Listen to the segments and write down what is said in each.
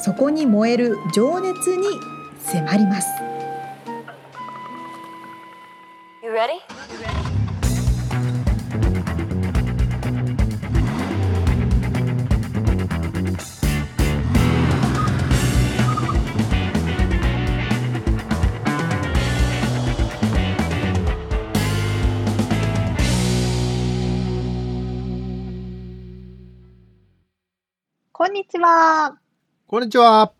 そこに燃える情熱に迫ります。You ready? こんにちは。こんにちは。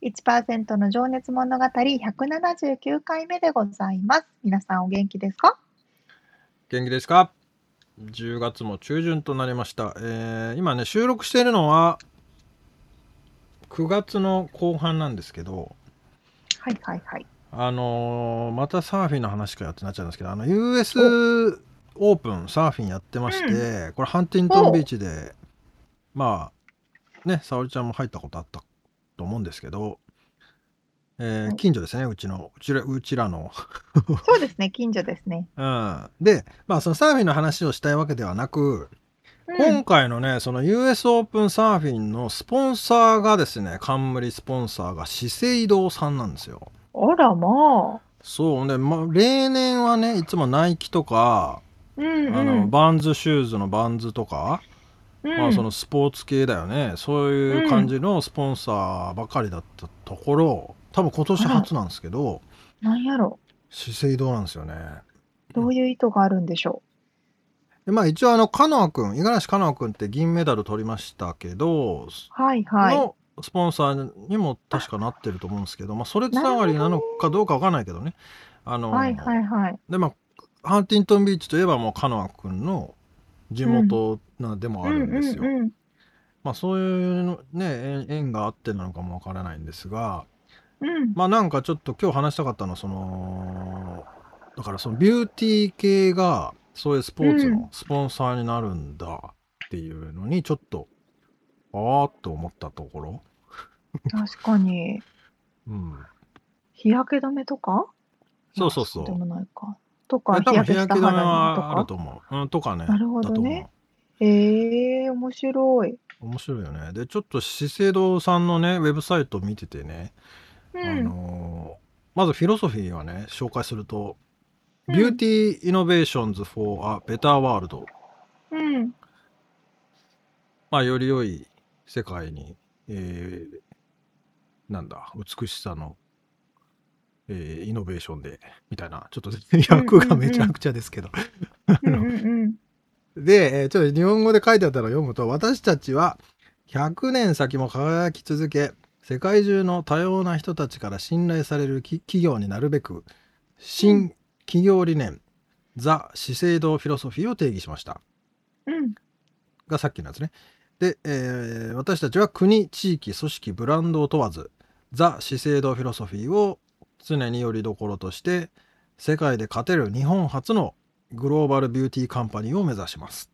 1%の情熱物語179回目でございます。皆さんお元気ですか？元気ですか ?10 月も中旬となりました。えー、今ね、収録しているのは9月の後半なんですけど、はいはいはい。あのー、またサーフィンの話かよってなっちゃうんですけど、あの US オープンサーフィンやってまして、うん、これハンティントンビーチで、まあ、ね沙織ちゃんも入ったことあったと思うんですけど、えー、近所ですねうちのうちらうちらのそうですね近所ですね。う ん、でまあそのサーフィンの話をしたいわけではなく、うん、今回のねその US オープンサーフィンのスポンサーがですね冠スポンサーが資生堂さんなんですよ。あらまあ。そうね、まあ、例年はねいつもナイキとか、うんうん、あのバンズシューズのバンズとかまあそのスポーツ系だよね。そういう感じのスポンサーばかりだったところ多分今年初なんですけどなんやろ。資生堂なんですよね。どういう意図があるんでしょう。でまあ一応あのカノア君五十嵐カノア君って銀メダル取りましたけどはいはい。のスポンサーにも確かなってると思うんですけどまあそれつながりなのかどうかわかんないけどね。あのはいはいはい。でまあハンティントンビーチといえばもうカノア君の地元なでもあるんですよ。まあそういうね縁があってなのかもわからないんですが、うん、まあなんかちょっと今日話したかったのはそのだからそのビューティー系がそういうスポーツのスポンサーになるんだっていうのにちょっと、ああっと思ったところ。確かに。うん。日焼け止めとか？そうそうそう。でもないか。とか、日焼け止めはあると思う。うん、とかね。なるほどね。ええー、面白い。面白いよね。で、ちょっと資生堂さんのね、ウェブサイト見ててね、うん、あのー、まずフィロソフィーはね、紹介すると、うん、 Beauty Innovations for a better world。うん。まあ、より良い世界に、えー、なんだ、美しさのえー、イノベーションで、みたいな、ちょっと訳がめちゃくちゃですけど。で、えー、ちょっと日本語で書いてあったのを読むと、私たちは100年先も輝き続け、世界中の多様な人たちから信頼される企業になるべく、新企業理念、ザ・資生堂フィロソフィーを定義しました。うん、がさっきのやつね。で、えー、私たちは国、地域、組織、ブランドを問わず、ザ・資生堂フィロソフィーを常によりどころとして世界で勝てる日本初のグローバルビューティーカンパニーを目指します。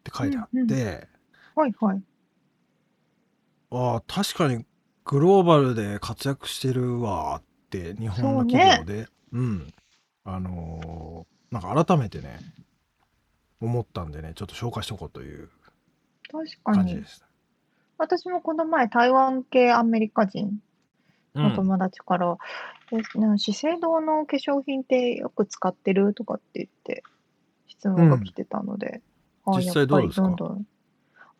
って書いてあって、うんうん、はいはい。ああ確かにグローバルで活躍してるわって日本の企業で。う、ね、うん。あのー、なんか改めてね思ったんでねちょっと紹介しとこうという感じです。私もこの前台湾系アメリカ人の友達から、ですね、資生堂の化粧品ってよく使ってるとかって言って質問が来てたので、あ実際どうですか？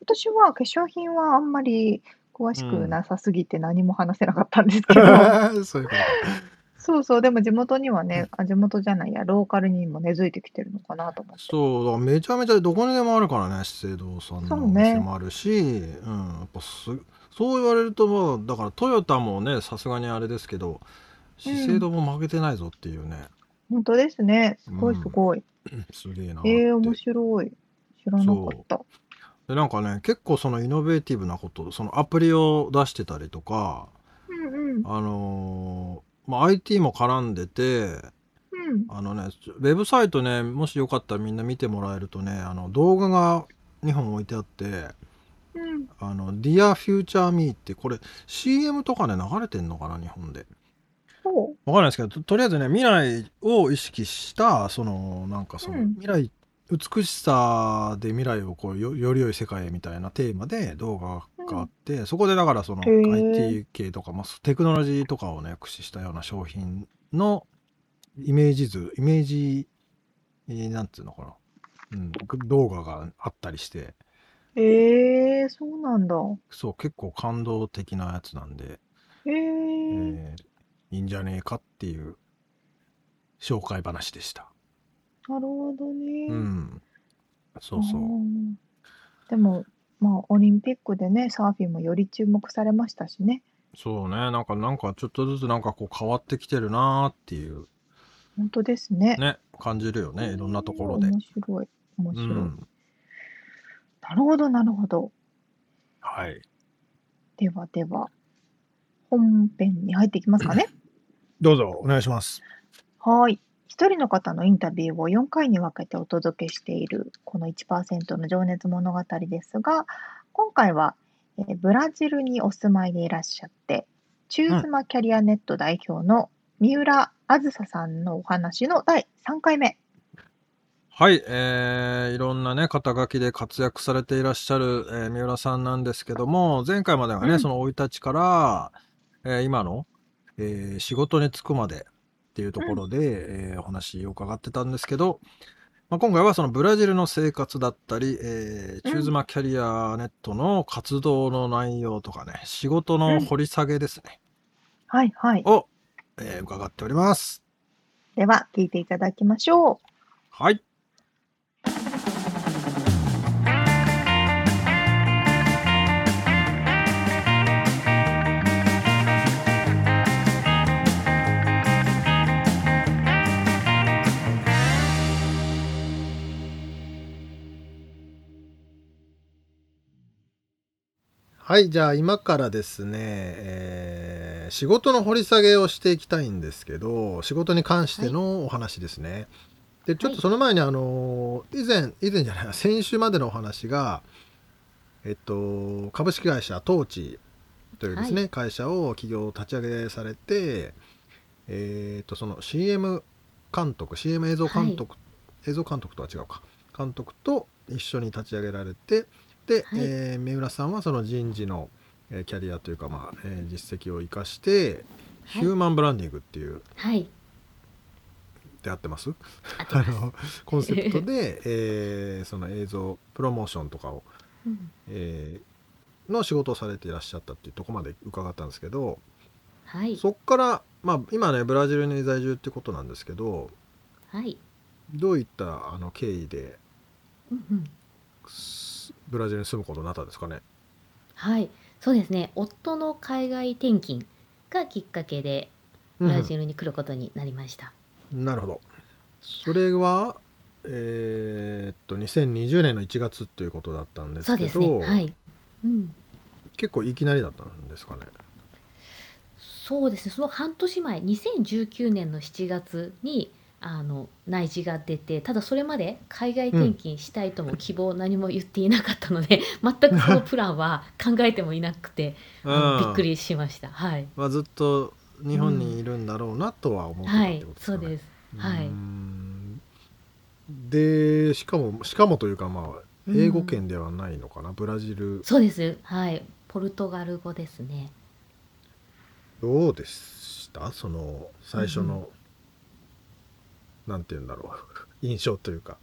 私は化粧品はあんまり詳しくなさすぎて何も話せなかったんですけど、そういうこと。そうそう、でも地元にはね、あ、地元じゃないや、ローカルにも根付いてきてるのかなと思って。そう、だからめちゃめちゃどこにでもあるからね、資生堂さんのお店もあるし、うん、やっぱすそう言われるともうだからトヨタもねさすがにあれですけど資生堂も負けてないぞっていうね、本当ですね。すごいすごい。すげえなええ面白い。知らなかった。でなんかね結構そのイノベーティブなことそのアプリを出してたりとか、うんうん。あのーまあ、IT も絡んでて、うん。あのね、ウェブサイトね、もしよかったらみんな見てもらえるとね、あの動画が2本置いてあって、うん。あの、Dear Future Me って、これ CM とかね、流れてんのかな、日本で。ほわかんないですけど、ととりあえずね、未来を意識した、その、なんかその、うん未来、美しさで未来をこうよ、より良い世界へみたいなテーマで動画があって、そこでだからその IT 系とか、まあ、テクノロジーとかをね、駆使したような商品のイメージ図、イメージ、えーなんていうのかな。うん、動画があったりして、う。ええそうなんだ。そう、結構感動的なやつなんで、えええーいいんじゃねえかっていう紹介話でした。なるほどね。うん。そうそう。んでも、まあ、オリンピックでね、サーフィンもより注目されましたしね。そうね。なんか、なんかちょっとずつなんかこう変わってきてるなーっていう本当ですね。ね、感じるよね。いろんなところで。面白い。面う白い。ん。なるほど、なるほど。はい。ではでは、本編に入っていきますかね。どうぞ、お願いします。はい。一人の方のインタビューを4回に分けてお届けしているこの1%の情熱物語ですが、今回は、えーブラジルにお住まいでいらっしゃって、チューズマキャリアネット代表の三浦あずささんのお話の第3回目。はい、えー、いろんなね、肩書きで活躍されていらっしゃる、えー三浦さんなんですけども、前回まではね、うんその生い立ちから、えー今の、えー仕事に就くまでっていうところで、えーお話を伺ってたんですけど、まあ、今回はそのブラジルの生活だったり、えーチューズマキャリアネットの活動の内容とかね、仕事の掘り下げですね、はいはい。を、えー伺っております。では、聞いていただきましょう。はい。はい、じゃあ今からですね、えー仕事の掘り下げをしていきたいんですけど、仕事に関してのお話ですね。で、ちょっとその前にあの、以前、以前じゃない、先週までのお話が、えっと、株式会社トーチというですね、会社を企業立ち上げされて、えっと、その CM 監督、CM 映像監督、映像監督とは違うか、監督と一緒に立ち上げられて、で、はいえー三浦さんはその人事の、えーキャリアというか、まあえー実績を生かして、はいヒューマンブランディングっていうはい。で合ってます？あのコンセプトで、えーその映像プロモーションとかを、うんえーの仕事をされていらっしゃったっていうところまで伺ったんですけどはい。そっから、まあ、今ねブラジルに在住ってことなんですけどはい。どういったあの経緯でうんうんすブラジルに住むことになったんですかね？はい。そうですね。夫の海外転勤がきっかけでブラジルに来ることになりました。うんなるほどそれはえーっと2020年の1月ということだったんですけどそうですね。はい。うん。結構いきなりだったんですかね？そうですね。その半年前、2019年の7月にあの内示が出て、ただそれまで海外転勤したいとも希望何も言っていなかったので、全くそのプランは考えてもいなくて、びっくりしました。はい。まあ、ずっと日本にいるんだろうなとは思ってたってはいこと。ですかね。そうです。はい。でしかもしかもというかまあうん英語圏ではないのかな、ブラジルそうです。はい。ポルトガル語ですね。どうでした？その最初うんの、なんて言うんだろう。印象というか。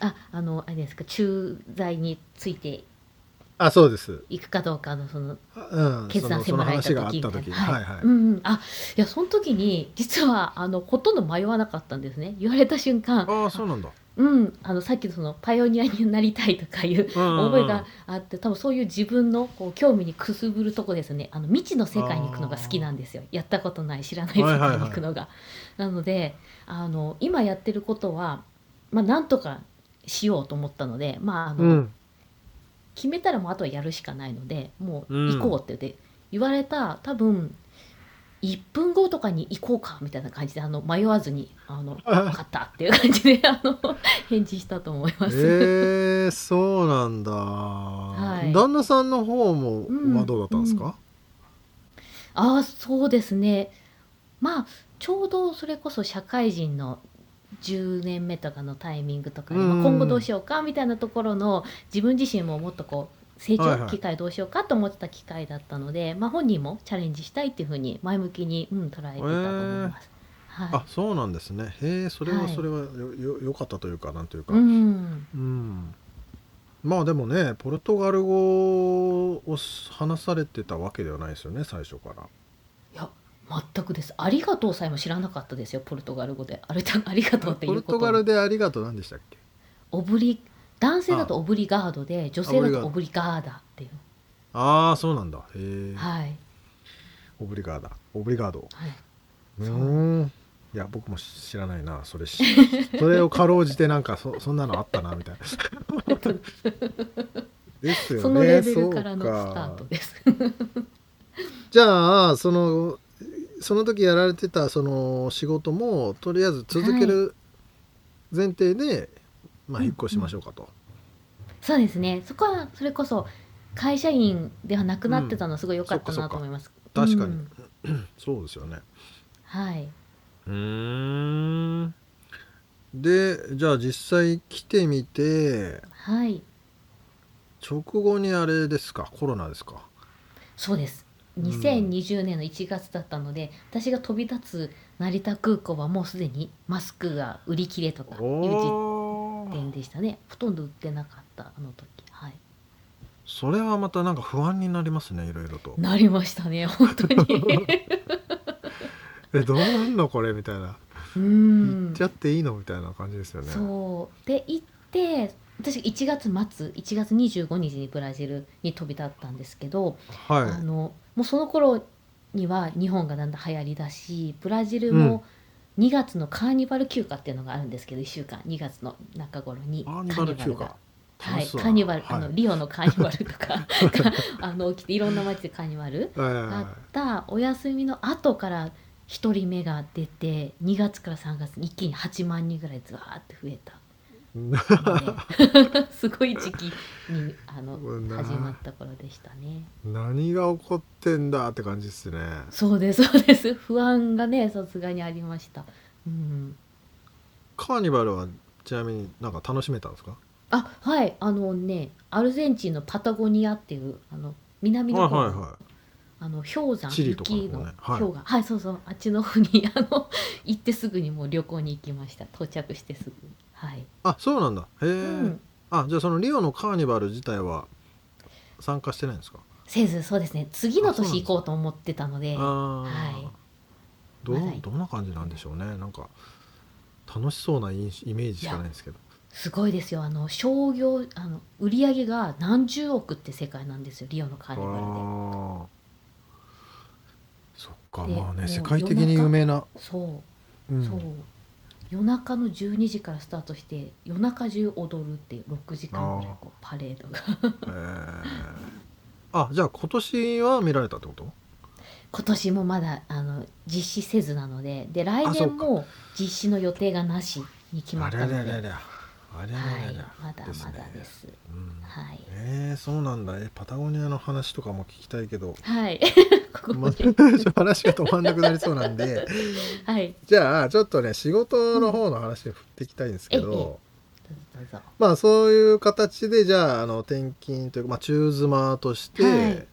あ、あの、あれですか、駐在についてあそうです、いくかどうかのそのうん、決断迫られた時みたいな。はい。はい、うんうん。あ、いや、その時に実はあのほとんど迷わなかったんですね。言われた瞬間、ああそうなんだ。うん、あのさっきのそのパイオニアになりたいとかいう覚えがあって、多分そういう自分のこう興味にくすぶるとこですね。あの未知の世界に行くのが好きなんですよ。やったことない知らない世界に行くのが。なので、あの今やってることはまあなんとかしようと思ったので、まああの。うん。決めたらもうあとはやるしかないのでもううん行こうって言って言われた多分1分後とかに行こうかみたいな感じであの迷わずに「あの 分かった」っていう感じであの返事したと思います。えー、そうなんだ、い。旦那さんの方も、うん。まあどうだったんですか、ああそうですね。まあちょうどそれこそ社会人の10年目とかのタイミングとかうん。今後どうしようかみたいなところの自分自身ももっとこう成はいはい長機会どうしようかと思ってた機会だったので、まあ、本人もチャレンジしたいっていうふうに前向きに、うん、捉えてたと思います。はい。あそうなんですね。へえそれははい。それはよよよかったというかなんというか、うん、うん。まあでもねポルトガル語を話されてたわけではないですよね最初から全くです。ありがとうさえも知らなかったですよポルトガル語で。あれ ありがとうっていポうこと。ルトガルでありがとう何でしたっけ？オブリ男性だとオブリガードで女性だとオブリガーダっていう。ああそうなんだ。へえ、はい。オブリガーダ。オブリガード。はい。うーん。いや僕も知らないなそれしそれをかろうじてなんかそそんなのあったなみたいな。ですよね。そのレベルからのスタートです。じゃあそのその時やられてたその仕事もとりあえず続ける前提で、まあ、引っ越しましょうかと。そうですね。そこはそれこそ会社員ではなくなってたのはすごい良かったなと思います。確かにうん そうですよね。はい。うーんでじゃあ実際来てみてはい。直後にあれですか？コロナですか？そうです。ん2020年の1月だったので、私が飛び立つ成田空港はもうすでにマスクが売り切れとかいう時点でしたね。ほとんど売ってなかったあの時。はい。それはまたなんか不安になりますねいろいろと。なりましたね本当に。えどうなんのこれみたいな。うん。行っちゃっていいのみたいな感じですよね。そうで行って私1月末1月25日にブラジルに飛び立ったんですけど、はい。あのもうその頃には日本がだんだん流行りだしブラジルも2月のカーニバル休暇っていうのがあるんですけど1週間2月の中頃にカーニバル休暇。はい、カーニバル、はい。あのリオのカーニバルとかが あの起きていろんな街でカーニバルがあったお休みの後から1人目が出て2月から3月に一気に8万人ぐらいずわーって増えたすごい時期にあの始まった頃でしたね。何が起こってんだって感じですね。そうですそうです。不安がねさすがにありました。うん、カーニバルはちなみになんか楽しめたんですか？あはい。あのねアルゼンチンのパタゴニアっていうあの南の方。の,、はいはいはあの氷山チリとかのね。はい。氷河はい、そうそう。あっちの方にあの行ってすぐにもう旅行に行きました。到着してすぐはい、あそうなんだ。へえ、うん、あじゃあそのリオのカーニバル自体は参加してないんですか？せずそうですね。次の年行こうと思ってたのではい。どんな感じなんでしょうね。なんか楽しそうなイメージしかないんですけど。すごいですよ。あの商業あの売り上げが何十億って世界なんですよ。リオのカーニバルで。そっか。でまあね世界的に有名な、そう。うん。そう夜中の12時からスタートして夜中中踊るっていう6時間ぐらいこうパレードが。えー。あじゃあ今年は見られたってこと？今年もまだあの実施せずなのでで来年も実施の予定がなしに決まあったので。れあれあれはいまだまですね。だです。うん。はい。えー、そうなんだ。えパタゴニアの話とかも聞きたいけど。はい。ここ話が止まんなくなりそうなんで。はい。じゃあちょっとね仕事の方の話を振っていきたいんですけど、まあそういう形でじゃああの転勤というか、まあ、中妻として、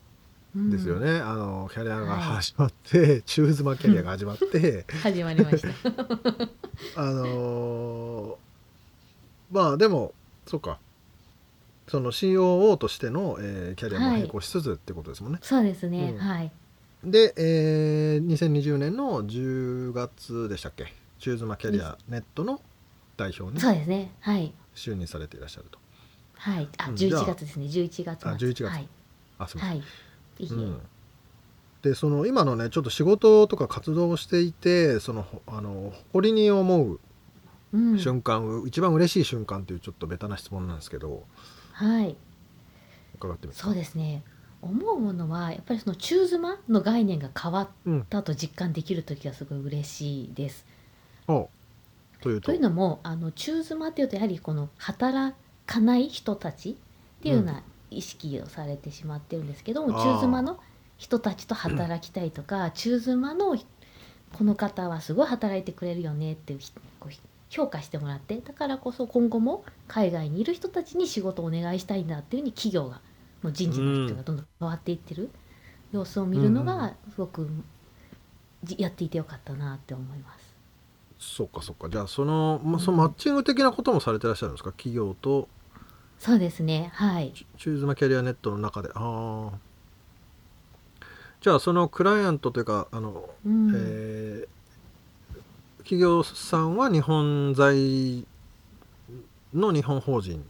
ですよね、あのキャリアが始まって、中妻キャリアが始まって。始まりました。あのーまあでもそうか。その COO としての、えーキャリアも並行しつつってことですもんね。そうですね、うん。はい。で、えー2020年の10月でしたっけ？中妻キャリアネットの代表にそうですね。はい。就任されていらっしゃると。はい。あうん。じゃあ11月ですね。11月末。あ11月。はい、あすみません。はい、いうん、でその今のねちょっと仕事とか活動をしていてそのほあの誇りに思ううん。瞬間、一番嬉しい瞬間っていうちょっとベタな質問なんですけどはい。伺ってみますそうですね。思うものはやっぱりその中妻の概念が変わっうん。たと実感できる時はすごい嬉しいです。おというと？というのもあの中妻っていうとやはりこの働かない人たちっていうような意識をされてしまってるんですけども、あー。中妻の人たちと働きたいとか、中妻のこの方はすごい働いてくれるよねっていうひこう評価してもらってだからこそ今後も海外にいる人たちに仕事をお願いしたいんだっていうふうに企業がの人事の人がどんどん変わっていってる。様子を見るのがすごくじやっていてよかったなって思います。そっかそっか。じゃあその,、まあ、そのマッチング的なこともされてらっしゃるんですか？企業と。そうですね。はい。チチューズマキャリアネットの中で。ああじゃあそのクライアントというかあの、うん。えー企業さんは日本在の日本法人。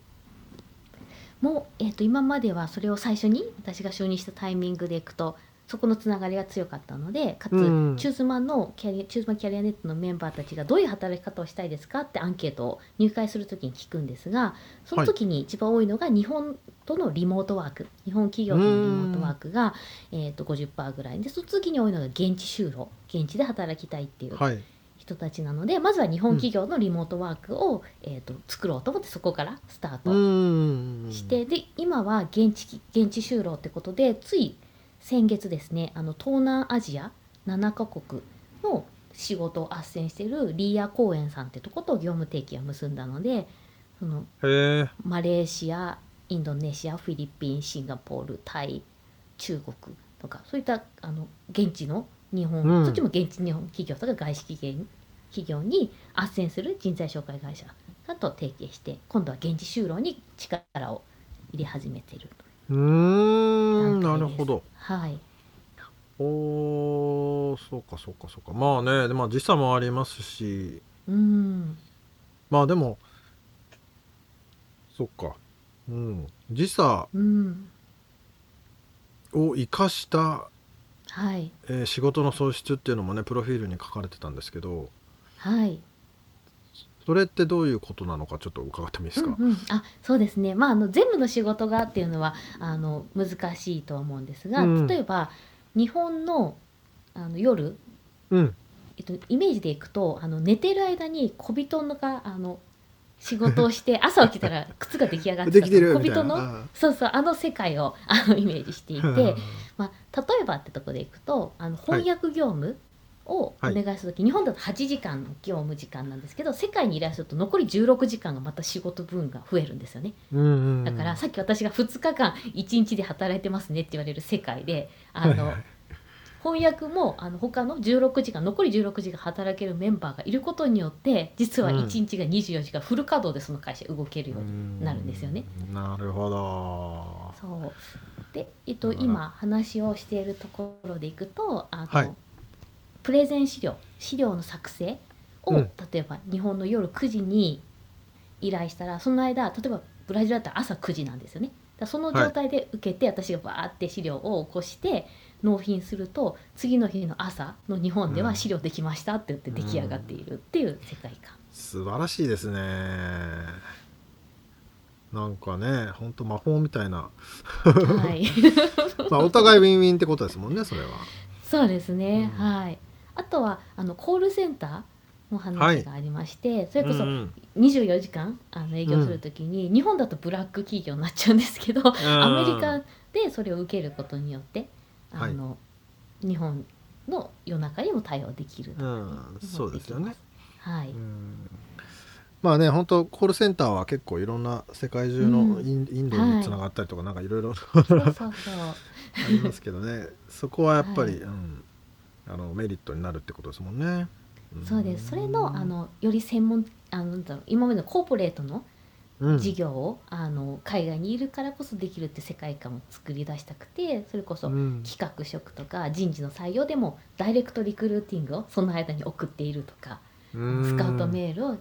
もう、えー、と今まではそれを最初に私が就任したタイミングでいくとそこのつながりが強かったのでかつ、うん。チューズマンのキャリアチューズマンキャリアネットのメンバーたちがどういう働き方をしたいですかってアンケートを入会するときに聞くんですがその時に一番多いのが日本とのリモートワーク。日本企業とのリモートワークが、えー、と50%ぐらい。でその次に多いのが現地就労。現地で働きたいっていう。はい人たちなのでまずは日本企業のリモートワークを、えー、と作ろうと思ってそこからスタートうんしてで今は現地現地就労ってことでつい先月ですねあの東南アジア7カ国の仕事を斡旋しているリーア公園さんってとこと業務提携を結んだのでそのマレーシアインドネシアフィリピンシンガポールタイ中国とかそういったあの現地の日本、うん。そっちも現地日本企業とか外資企業企業に斡旋する人材紹介会社さんと提携して今度は現地就労に力を入れ始めているうーんなるほど。はい。おーそうかそうかそうか。まあねでまあ時差もありますし。うん。まあでもそっか。うん。時差うん。を生かした、はい。えー仕事の創出っていうのもねプロフィールに書かれてたんですけどはい。それってどういうことなのかちょっと伺ってもいいですか、うんうん、あそうですね。まああの全部の仕事がっていうのはあの難しいとは思うんですが、うん例えば日本のあの夜、うん。えっと、イメージでいくとあの寝てる間に小人のがあの仕事をして 朝起きたら靴が出来上がってでた小人のなそうそうあの世界をあのイメージしていて、まあ、例えばってとこでいくとあの翻訳業務をおはい。願いするとき、日本だと8時間の業務時間なんですけど世界にいらっしゃると残り16時間がまた仕事分が増えるんですよね。だからさっき私が2日間1日で働いてますねって言われる世界であの、はいはい。翻訳もあの他の16時間残り16時間働けるメンバーがいることによって実は1日が24時間フル稼働でその会社動けるようになるんですよね。うん。なるほど。そう。で、えっと、今話をしているところでいくとあの、はいプレゼン資料資料の作成を、うん。例えば日本の夜9時に依頼したらその間例えばブラジルだったら朝9時なんですよね。だからその状態で受けて、私がバーって資料を起こして納品すると次の日の朝の日本でうん。は資料できましたって言って出来上がっているっていう世界観。素晴らしいですね。なんかねほんと魔法みたいな。はい。まあお互いウィンウィンってことですもんねそれは。そうですね、うん。はい。あとはあのコールセンターの話がありまして、それこそうんうん。24時間あの営業するときに、日本だとブラック企業になっちゃうんですけど、アメリカでそれを受けることによってあの、日本の夜中にも対応できるとうんそうですよね。はい、うん。まあね本当コールセンターは結構いろんな世界中のうん。イン,、インドにつながったりとかなんかいろいろ。ありますけどね。そこはやっぱり、はい。うん、あのメリットになるってことですもんね。ん。そうです。それのあ、のより専門あの今までのコーポレートのうん。事業を、あの海外にいるからこそできるって世界観を作り出したくてそれこそうん。企画職とか人事の採用でもダイレクトリクルーティングをその間に送っているとかうん。スカウトメールを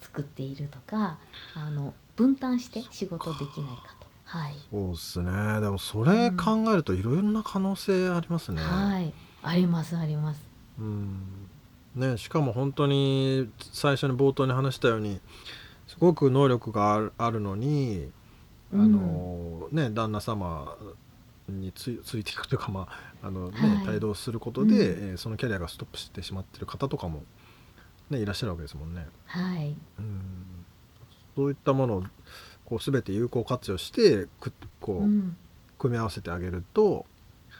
作っているとかあの分担して仕事できないかと。はい、そうですね。でもそれ考えるといろいろな可能性ありますね。はい、ありますあります。うん。ね、しかも本当に最初に冒頭に話したようにすごく能力があるあるのに、うん。あのね、旦那様についついていくというか、まああのねはい。帯同することで、うん。えーそのキャリアがストップしてしまってる方とかも、ね、いらっしゃるわけですもんね。はい。うん。そういったものをこう全て有効活用してくこう、うん。組み合わせてあげると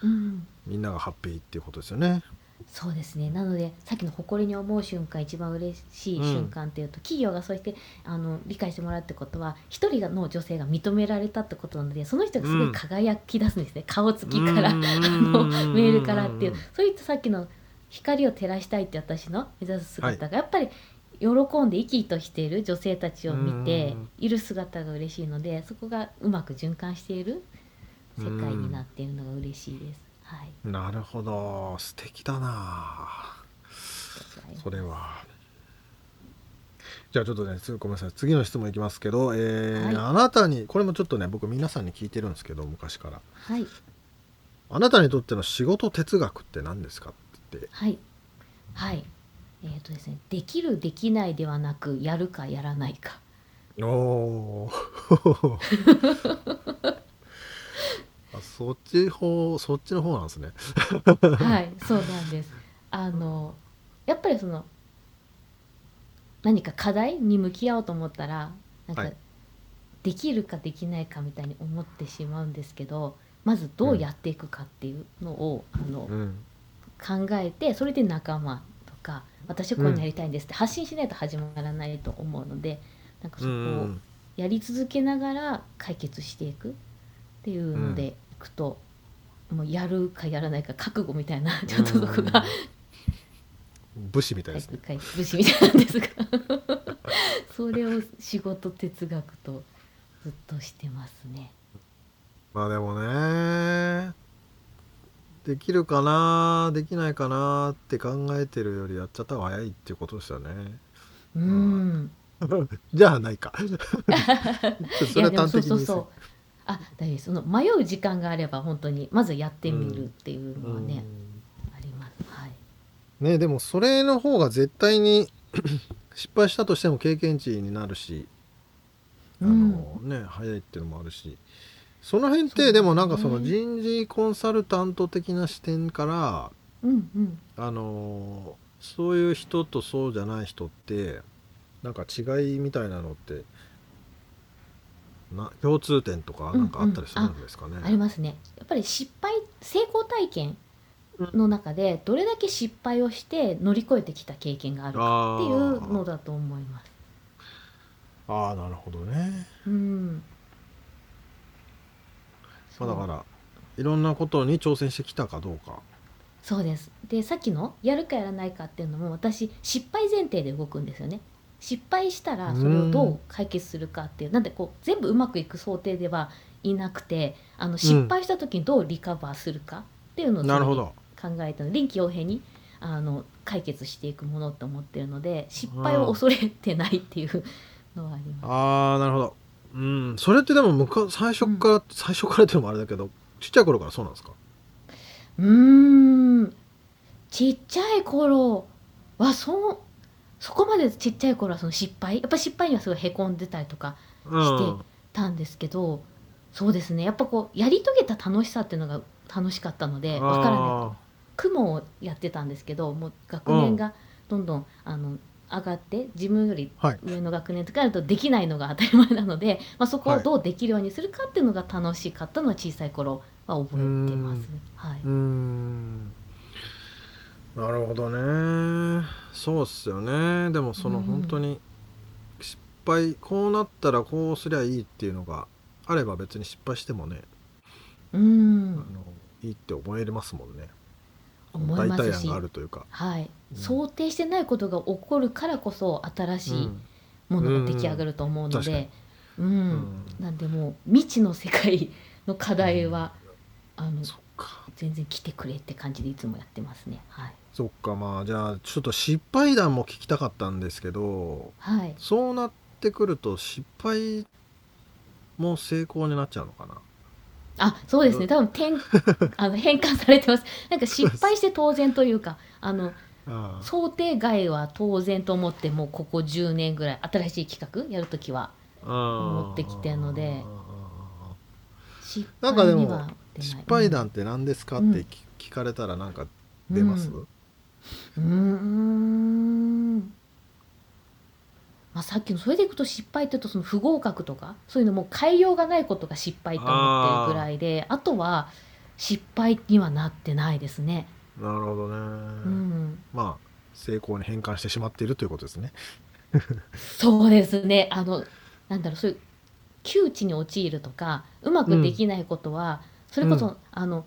うん。みんながハッピーっていうことですよね。そうですね。なのでさっきの誇りに思う瞬間一番嬉しい瞬間っていうと、企業がそうしてあの理解してもらうってことは一人の女性が認められたってことなのでその人がすごい輝き出すんですね、顔つきから、うん。あのメールからっていう。そういったさっきの光を照らしたいって私の目指す姿がやっぱり喜んで生き生きとしてい。る女性たちを見ている姿が嬉しいのでそこがうまく循環している世界になっているのが嬉しいです。はい、なるほど。素敵だな。それは。じゃあちょっとねつごめんなさい。次の質問いきますけど、えーはい。あなたにこれもちょっとね僕皆さんに聞いてるんですけど昔から。はい。あなたにとっての仕事哲学って何ですかって。はい。はい。えっ、とですねできるできないではなくやるかやらないか。おー あそっち方そっちの方なんですね。はいそうなんです。あのやっぱりその何か課題に向き合おうと思ったらなんか、はい。できるかできないかみたいに思ってしまうんですけどまずどうやっていくかっていうのを、あのうん。考えてそれで仲間とか私はこういうのやりたいんですって発信しないと始まらないと思うのでなんかそこをうん。やり続けながら解決していくっていうのでいくと、もうやるかやらないか覚悟みたいなちょっとそこが武士みたいですね。武士みたいなんですが それを仕事哲学とずっとしてますね。まあでもねできるかなできないかなって考えてるよりやっちゃった方が早いっていうことですよね。うん じゃあないか。それは端的にそうそうそうあ大丈夫。その迷う時間があれば本当にまずやってみるっていうのはね、あります。はい。うんねでもそれの方が絶対に 失敗したとしても経験値になるしあの、ね早いっていうのもあるしその辺ってでもなんかその人事コンサルタント的な視点からうんうん。あのそういう人とそうじゃない人ってなんか違いみたいなのってな共通点とかなんかあったりするんですかね。ありますねやっぱり失敗成功体験の中でどれだけ失敗をして乗り越えてきた経験があるかっていうのだと思います。あーあーなるほどね。うん、まあ、だからいろんなことに挑戦してきたかどうか。そうですでさっきのやるかやらないかっていうのも私失敗前提で動くんですよね失敗したらそれをどう解決するかっていうなんでこう全部うまくいく想定ではいなくてあの失敗した時にどうリカバーするかっていうのをなるほど。考えたの臨機応変にあの解決していくものって思ってるので失敗を恐れてないっていうのはあります。ああなるほど。うんそれってでもむか最初から、最初からっていうのもあれだけどちっちゃい頃からそうなんですか？うーんちっちゃい頃はそうそこまでちっちゃい頃はその失敗？やっぱ失敗にはすごいへこんでたりとかうん。たんですけどそうですね。やっぱこうやり遂げた楽しさっていうのが楽しかったのでわからない。雲をやってたんですけどもう学年がどんどんあの上がって自分よりはい。上の学年とかだとできないのが当たり前なので、まあ、そこをどうできるようにするかっていうのが楽しかったのは小さい頃は覚えてます。はい、うーんなるほどね。そうっすよね。でもそのうん。本当に失敗こうなったらこうすりゃいいっていうのがあれば別に失敗してもね、うあんのいいって思えますもんね。思いますし。代替案があるというか、はい、うん想定してないことが起こるからこそ新しいものが出来上がると思うの確かにで、うん。うん。なんでもう未知の世界の課題は、あのそっか。全然来てくれって感じでいつもやってますね。はい、そっかまあじゃあちょっと失敗談も聞きたかったんですけどはい、そうなってくると失敗も成功になっちゃうのかな？あそうですね。多分転 あの変換されてます。なんか失敗して当然というかあの想定外は当然と思ってもうここ10年ぐらい新しい企画やるときは持ってきてんので失敗なんかでも失敗談って何ですかって聞聞かれたらなんか出ます、うん。うーん。まあ、さっきのそれでいくと失敗っていうとその不合格とかそういうのもう変えようがないことが失敗と思ってるぐらいであとは失敗にはなってないですね。なるほどね、うん、まあ成功に変換してしまっているということですね。そうですね。あのなんだろうそういう窮地に陥るとかうまくできないことは、それこそ、うん。あの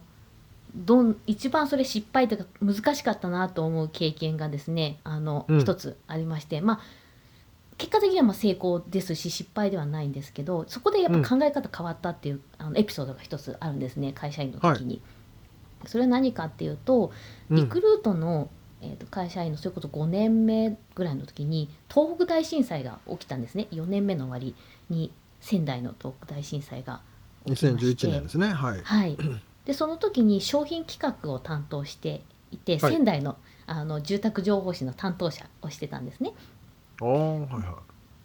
どん一番それ失敗というか難しかったなと思う経験がですねあの、うん。一つありましてまあ結果的にはまあ成功ですし失敗ではないんですけどそこでやっぱ考え方変わったっていう、あのエピソードが一つあるんですね会社員の時に。それは何かっていうとリクルートの、えー、と会社員のそれこそ5年目ぐらいの時に東北大震災が起きたんですね。4年目の終わりに仙台の東北大震災が起きまして。2011年ですね。はい。はい、でその時に商品企画を担当していて、はい仙台のあの住宅情報誌の担当者をしてたんですね。ああはいは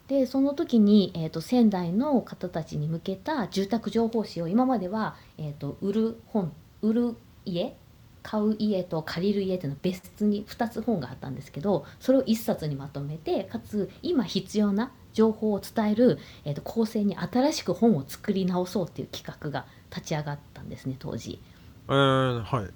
でその時に、えー、と仙台の方たちに向けた住宅情報誌を今までは、えー、と売る本売る家買う家と借りる家っていうのは別に2つ本があったんですけどそれを1冊にまとめてかつ今必要な情報を伝える、えー、と構成に新しく本を作り直そうっていう企画が立ち上がったんですね当時。いえー、はい。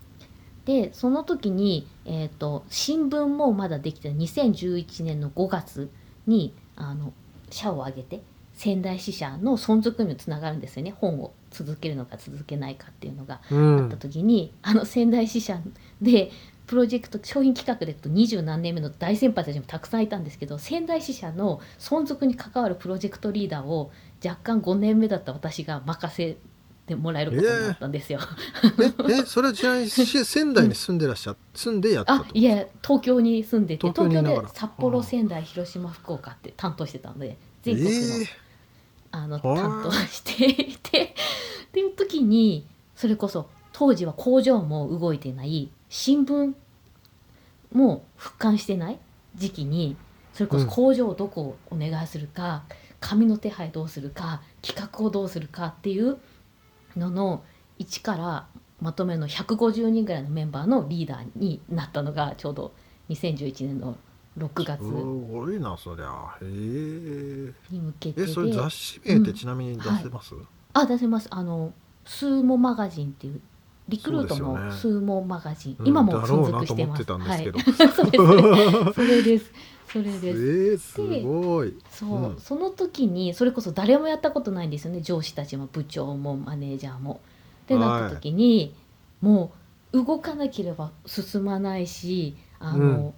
でその時に、えー、と新聞もまだできて2011年の5月にあの社を挙げて仙台支社の存続にもつながるんですよね。本を続けるのか続けないかっていうのがうあったん時に、あの仙台支社でプロジェクト商品企画でと二十何年目の大先輩たちもたくさんいたんですけど仙台支社の存続に関わるプロジェクトリーダーを若干5年目だった私が任せてもらえることになったんですよ。ええそれはちなみにし仙台に住んでらっしゃ 住んでやったと？あいや東京に住んでて東京で札幌仙台広島福岡って担当してたので全国の,、えあのはあ担当していてっていう時にそれこそ当時は工場も動いてない新聞も復刊してない時期にそれこそ工場をどこをお願いするか、紙の手配どうするか企画をどうするかっていうのの一からまとめの150人ぐらいのメンバーのリーダーになったのがちょうど2011年の6月すごいなそりゃ。へえ。に向けてで。えそれ雑誌名ってちなみに出せます、あ出せます。あのスーモマガジンっていうリクルートそうですよね。のスーモマガジン、うん今も存続してますたんはい、そうですそれです。それえです。ー、すごい。そう、うん。その時にそれこそ誰もやったことないんですよね。上司たちも部長もマネージャーも。ってなった時に、もう動かなければ進まないしあの、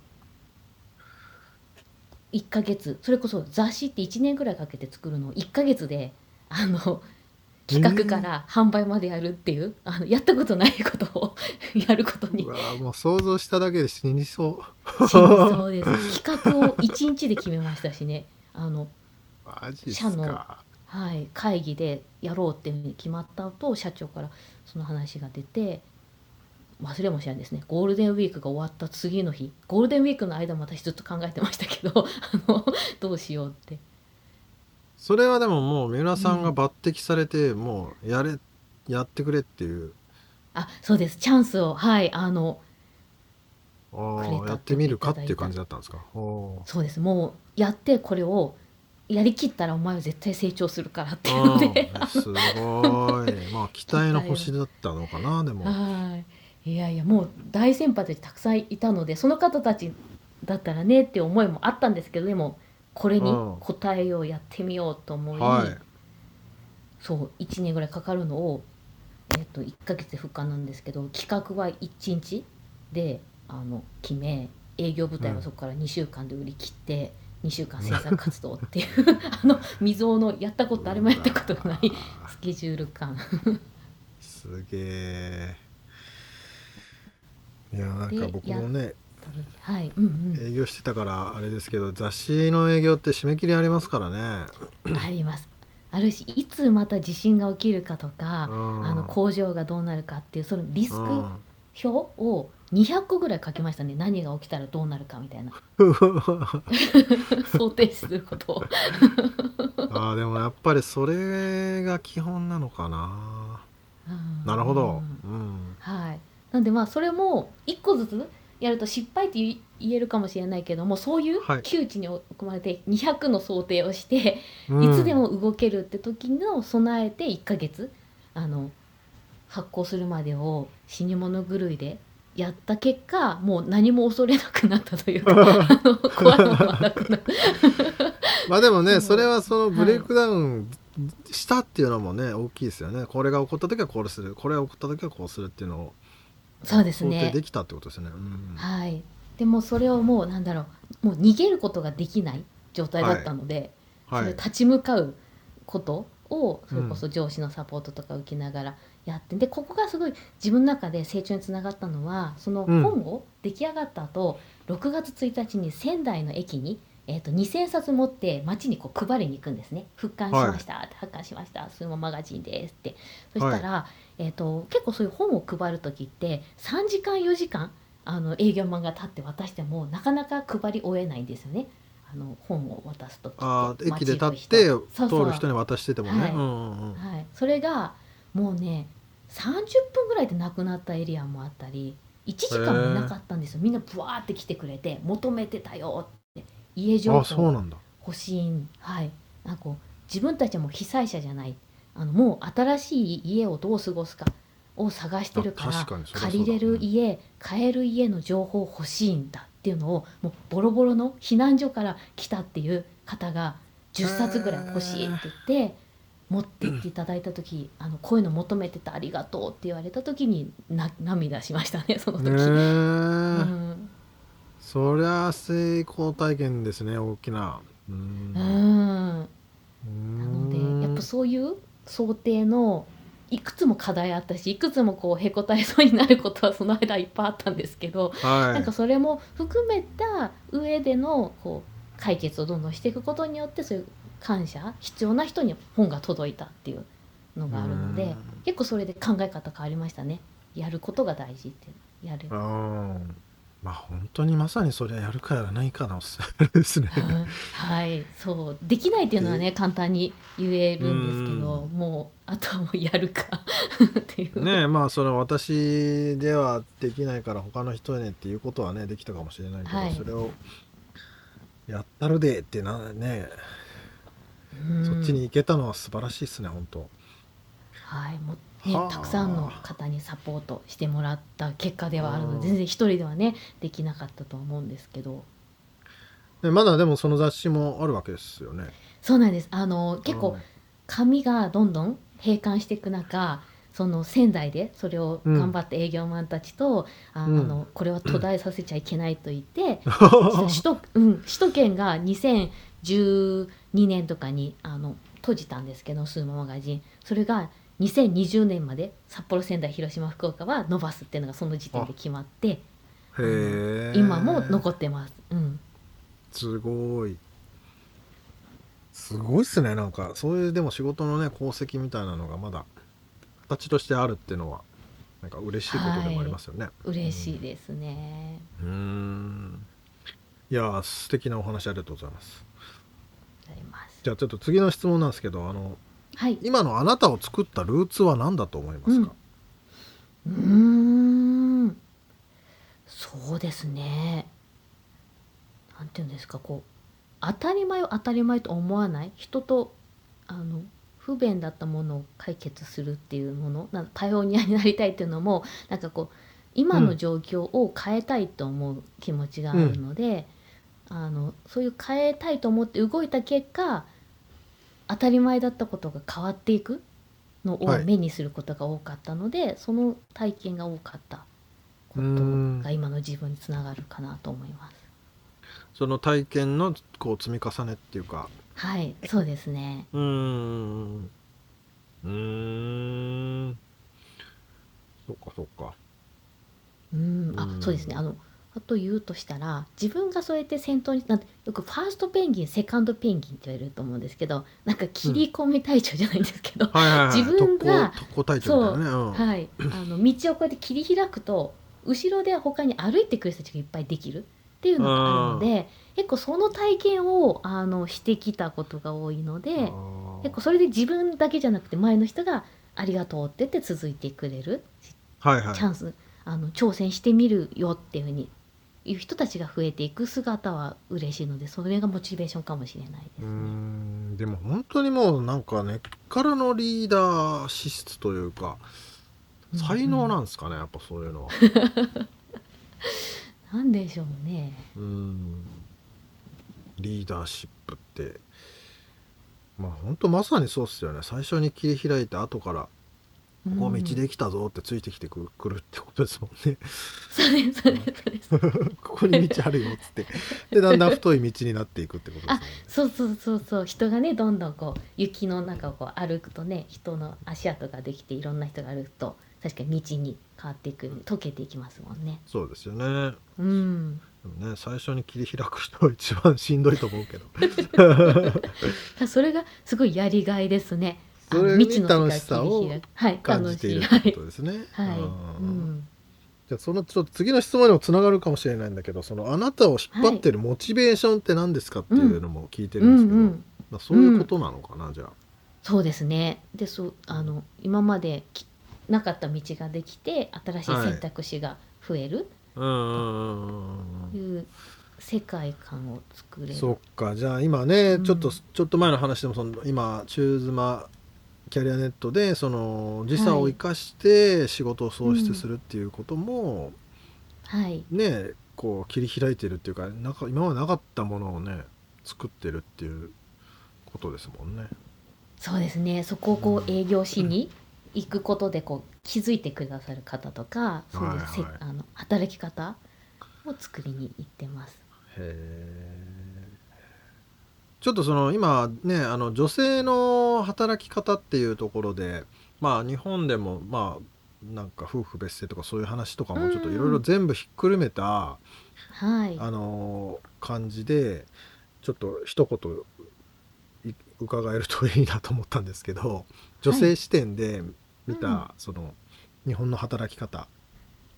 1ヶ月それこそ雑誌って1年ぐらいかけて作るのを1ヶ月であの企画から販売までやるっていう、あのやったことないことを やることに。もう想像しただけで死にそそうです。企画を1日で決めましたしね。あのうマジ社のかはい、会議でやろうっていうふうに決まった後社長からその話が出て忘れもしないですね。ゴールデンウィークが終わった次の日。ゴールデンウィークの間も私ずっと考えてましたけどあのどうしようってそれはでももう三浦さんが抜擢されて、もうやれやってくれっていう。あそうです。チャンスをはいあのあくれたあやってみるかっていう感じだったんですか？そうです。もうやってこれをやりきったらお前は絶対成長するからっていうので。あーすごい。まあ期待の星だったのかなでも。はい。いやいやもう大先輩たちたくさんいたのでその方たちだったらねっていう思いもあったんですけどでもこれにうん。応えようやってみようと思い、はい。そう1年ぐらいかかるのを、えっと1ヶ月で復刊なんですけど企画は1日であの決め営業部隊はそこから2週間で売り切って、2週間制作活動っていう あの未曾有のやったこと誰もやったことがないスケジュール感。すげえいやなんか僕もねはい。うんうん。営業してたからあれですけど雑誌の営業って締め切りありますからね。あります。あるしいつまた地震が起きるかとか、うん。あの工場がどうなるかっていうそのリスクうん。表を200個ぐらい書きましたね。何が起きたらどうなるかみたいな。想定することを。あーでもやっぱりそれが基本なのかな。うん。なるほど、ううんん、はい、なんでまあそれも一個ずつやると失敗って言えるかもしれないけどもそういうはい。窮地に追い込まれて200の想定をして、うん。いつでも動けるって時の備えて1ヶ月あの発行するまでを死に物狂いでやった結果もう何も恐れなくなったというか 怖いものはなくな。まあでもねそれはそのブレイクダウンしたっていうのもね大きいですよね。これが起こった時はこれする。これが起こった時はこうするっていうのをそうですね。想定できたってことですね、うん。はい、でもそれをもうなんだろうもう逃げることができない状態だったので、はい。それ立ち向かうことをそれこそ上司のサポートとか受けながらやって、でここがすごい自分の中で成長につながったのはそのうん。本を出来上がった後、6月1日に仙台の駅に、えー、と2,000冊持って街にこう配りに行くんですね「復刊しました」って「発刊しました。スーモマガジンです」って。そしたら、えー、と結構そういう本を配る時って3時間4時間あの営業マンが立って渡してもなかなか配り終えないんですよね。あの本を渡す時って。あー駅で立って通る人に渡しててもね、はい。うんうんうん。はい、それがもうね30分ぐらいでなくなったエリアもあったり1時間もいなかったんですよ。みんなブワーって来てくれて求めてたよって家情あそう報なんだ。欲しいんはい。なんかこう自分たちはもう被災者じゃないあのもう新しい家をどう過ごすかを探してるから借りれる家買える家の情報欲しいんだっていうのをもうボロボロの避難所から来たっていう方が10冊ぐらい欲しいって言って持ってっていただいた時 あのこういうの求めてたありがとうって言われた時にな涙しましたねその時。ねえ、うん。そりゃ成功体験ですね大きなううんなのでやっぱそういう想定のいくつも課題あったしいくつもこうへこたれそうになることはその間いっぱいあったんですけど、はい。なんかそれも含めた上でのこう解決をどんどんしていくことによってそういう感謝必要な人に本が届いたっていうのがあるのでうん。結構それで考え方変わりましたね。やることが大事ってやる。うんまあ本当にまさにそれはやるかやらないかのですね。うんはい。そう。できないっていうのはね簡単に言えるんですけどもうあとはもうやるか。っていう。ねえまあそれは私ではできないから他の人やねっていうことはねできたかもしれないけど、はい。それをやったるでってなね、うん。そっちに行けたのは素晴らしいですね本当。はい、もうねはあ。たくさんの方にサポートしてもらった結果ではあるのうん。で全然一人ではねできなかったと思うんですけど。でまだでもその雑誌もあるわけですよね。そうなんです。あの結構紙がどんどん閉館していく中その仙台でそれを頑張った営業マンたちと、あうん。あのこれは途絶えさせちゃいけないと言って、首都うん、首都圏が2012年とかにあの閉じたんですけどスーモマガジン。それが2020年まで札幌仙台広島福岡は伸ばすっていうのがその時点で決まって。今も残ってます。うんすごい。すごいっすねなんかそういうでも仕事のね功績みたいなのがまだ形としてあるっていうのはなんか嬉しいことでもありますよね。嬉しいですね。うーんいやー素敵なお話ありがとうございます。じゃあちょっと次の質問なんですけどあのはい。今のあなたを作ったルーツは何だと思いますか、うーん。そうですね。なんていうんですかこう当たり前を当たり前と思わない？人とあの不便だったものを解決するっていうもの？なんパイオニアになりたいっていうのもなんかこう今の状況を変えたいと思う気持ちがあるので、あのそういう変えたいと思って動いた結果当たり前だったことが変わっていくのをはい目にすることが多かったので、その体験が多かったことが今の自分につながるかなと思います。その体験のこう積み重ねっていうかはい、そうですね。うーんうーんそっかそっかうん、あう、んそうですね。あの、あと言うとしたら、自分がそうやって先頭になんてよくファーストペンギン、セカンドペンギンって言われると思うんですけど、なんか切り込み隊長じゃないんですけど、はいはいはい。自分が特攻特攻隊長みたいなね。うん。はい、あの道をこうやって切り開くと後ろで他に歩いてくる人たちがいっぱいできるっていうのがあるので結構その体験をあのしてきたことが多いので結構それで自分だけじゃなくて前の人がありがとうって言って続いてくれるはいはい。チャンスあの挑戦してみるよっていうふうにいう人たちが増えていく姿は嬉しいのでそれがモチベーションかもしれないですね。ん。でも本当にもうなんか根っからのリーダー資質というか才能なんですかねやっぱそういうのは。なんでしょうね。うん。リーダーシップって。まあ本当まさにそうっすよね。最初に切り開いて後から「ここ道できたぞ」ってついてきてくくるってことですもんねそうですそうですそうです。ここに道あるよっつってでだんだん太い道になっていくってことですあねそうそうそうそう人がねどんどんこう雪の中をこう歩くとね人の足跡ができていろんな人が歩くと確かに道に変わっていく溶けていきますもんね。そうですよねうん。ね最初に切り開く人は一番しんどいと思うけど それがすごいやりがいですね。それに楽しさを感じている楽しいってことですね。はい。はい。ううんん。じゃあそのちょっと次の質問にもつながるかもしれないんだけどそのあなたを引っ張ってるモチベーションって何ですかっていうのも聞いてるうんですけど、ん。まあそういうことなのかな、じゃあ。そうですね。で、そうあの今まできなかった道ができて新しい選択肢が増えるうんうんうんという世界観を作れる。そっかじゃあ今ね、うんちょっとちょっと前の話でもその今中妻キャリアネットでその時差を生かして仕事を創出するっていうこともはい。ね、こう切り開いてるっていうかなんか今までなかったものをね作ってるっていうことですもんね。そうですね。そこをこう営業しに行くことでこう気づいてくださる方とか、そういうせ、はいはいあの働き方を作りに行ってます。へーちょっとその今ねあの女性の働き方っていうところでまあ日本でもまあなんか夫婦別姓とかそういう話とかもちょっといろいろ全部ひっくるめた、はい。あの感じでちょっと一言い伺えるといいなと思ったんですけど女性視点で見た、うんその日本の働き方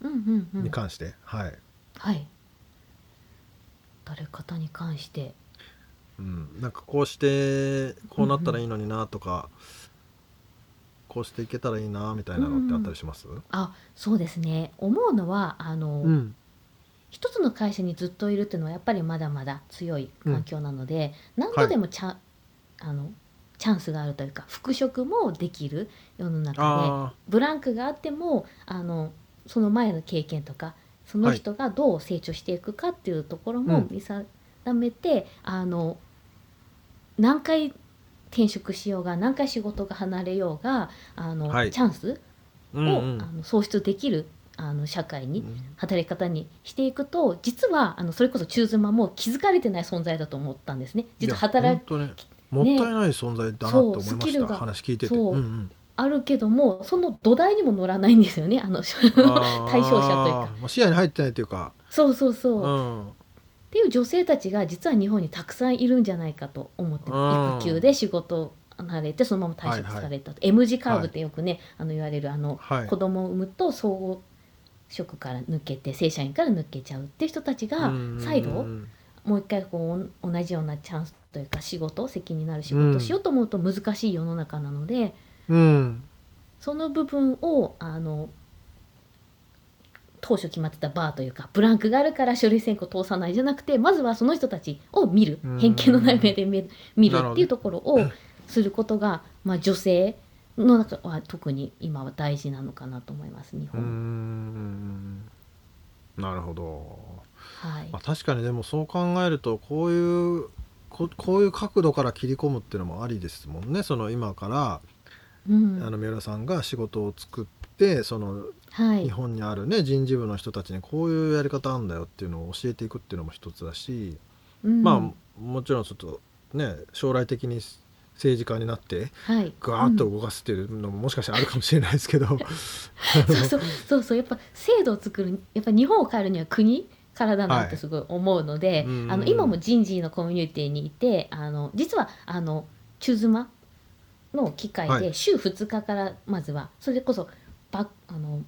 うんうんうん。に関して、はい、はい。誰方に関して。うん、なんかこうしてこうなったらいいのになとか、こうしていけたらいいなみたいなのってあったりします、あ、そうですね。思うのはあの、うん一つの会社にずっといるっていうのはやっぱりまだまだ強い環境なので、何度でもチャ,、あのチャンスがあるというか復職もできる世の中であブランクがあってもあのその前の経験とかその人がどう成長していくかっていうところうん。も見定めて、あの何回転職しようが何回仕事が離れようがあの、はい。チャンスを、ーうんうん。あの創出できるあの社会にうん働き方にしていくと実はあのそれこそ中妻も気づかれてない存在だと思ったんですね。実は働きいや本当ねもったいない存在だなって思いました、そうスキルが話聞いてて。そうあるけどもその土台にも乗らないんですよね。あの 対象者というか。まあ視野に入ってないというか、そうそうそう、っうん、ていう女性たちが実は日本にたくさんいるんじゃないかと思ってうん。育休で仕事を離れてそのまま退職されたと、M 字カーブってよくね、あの言われるあのはい。子供を産むと総合職から抜けて正社員から抜けちゃうっていう人たちが再度うんもう一回こう同じようなチャンスというか仕事責任のある仕事をしようと思うと難しい世の中なので、うん。その部分をあの当初決まってたバーというかブランクがあるから書類選考通さないじゃなくてまずはその人たちを見る。うん。偏見のない目で見見るっていうところをすることが、まあ、女性の中は特に今は大事なのかなと思います日本。ん。なるほど、はい。まあ、確かにでもそう考えるとこういうここういう角度から切り込むっていうのもありですもんね。その今から、うん。あの三浦さんが仕事を作ってそのはい。日本にあるね人事部の人たちにこういうやり方あんだよっていうのを教えていくっていうのも一つだし、うん。まあもちろんちょっとね将来的に政治家になってはい。ガーッとうん動かすっていうのももしかしたらあるかもしれないですけど、そうそうそうそうやっぱ制度を作るやっぱ日本を変えるには国からだなってすごい思うので、うん。あの今も人事のコミュニティにいてあの実はあの中妻の機会はい。で週2日からまずはそれこそばあの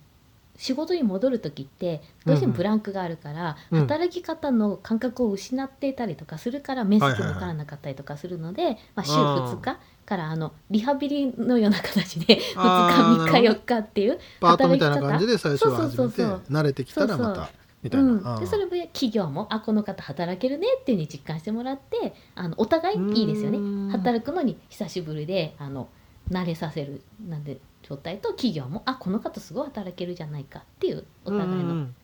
仕事に戻る時ってどうしてもブランクがあるから、うん。働き方の感覚を失っていたりとかするから面積も分からなかったりとかするので、まあ、週2日からあのリハビリのような形で2日3日あーなるほど。4日っていうパートみたいな感じで最初は始めてそうそうそう。慣れてきたらまそうたみたいうな、ん、でそれで企業もあこの方働けるねっていうふうに実感してもらってあのお互いいいですよねうん働くのに久しぶりであの慣れさせるなんで状態と企業もあこの方すごい働けるじゃないかっていうお互いのうん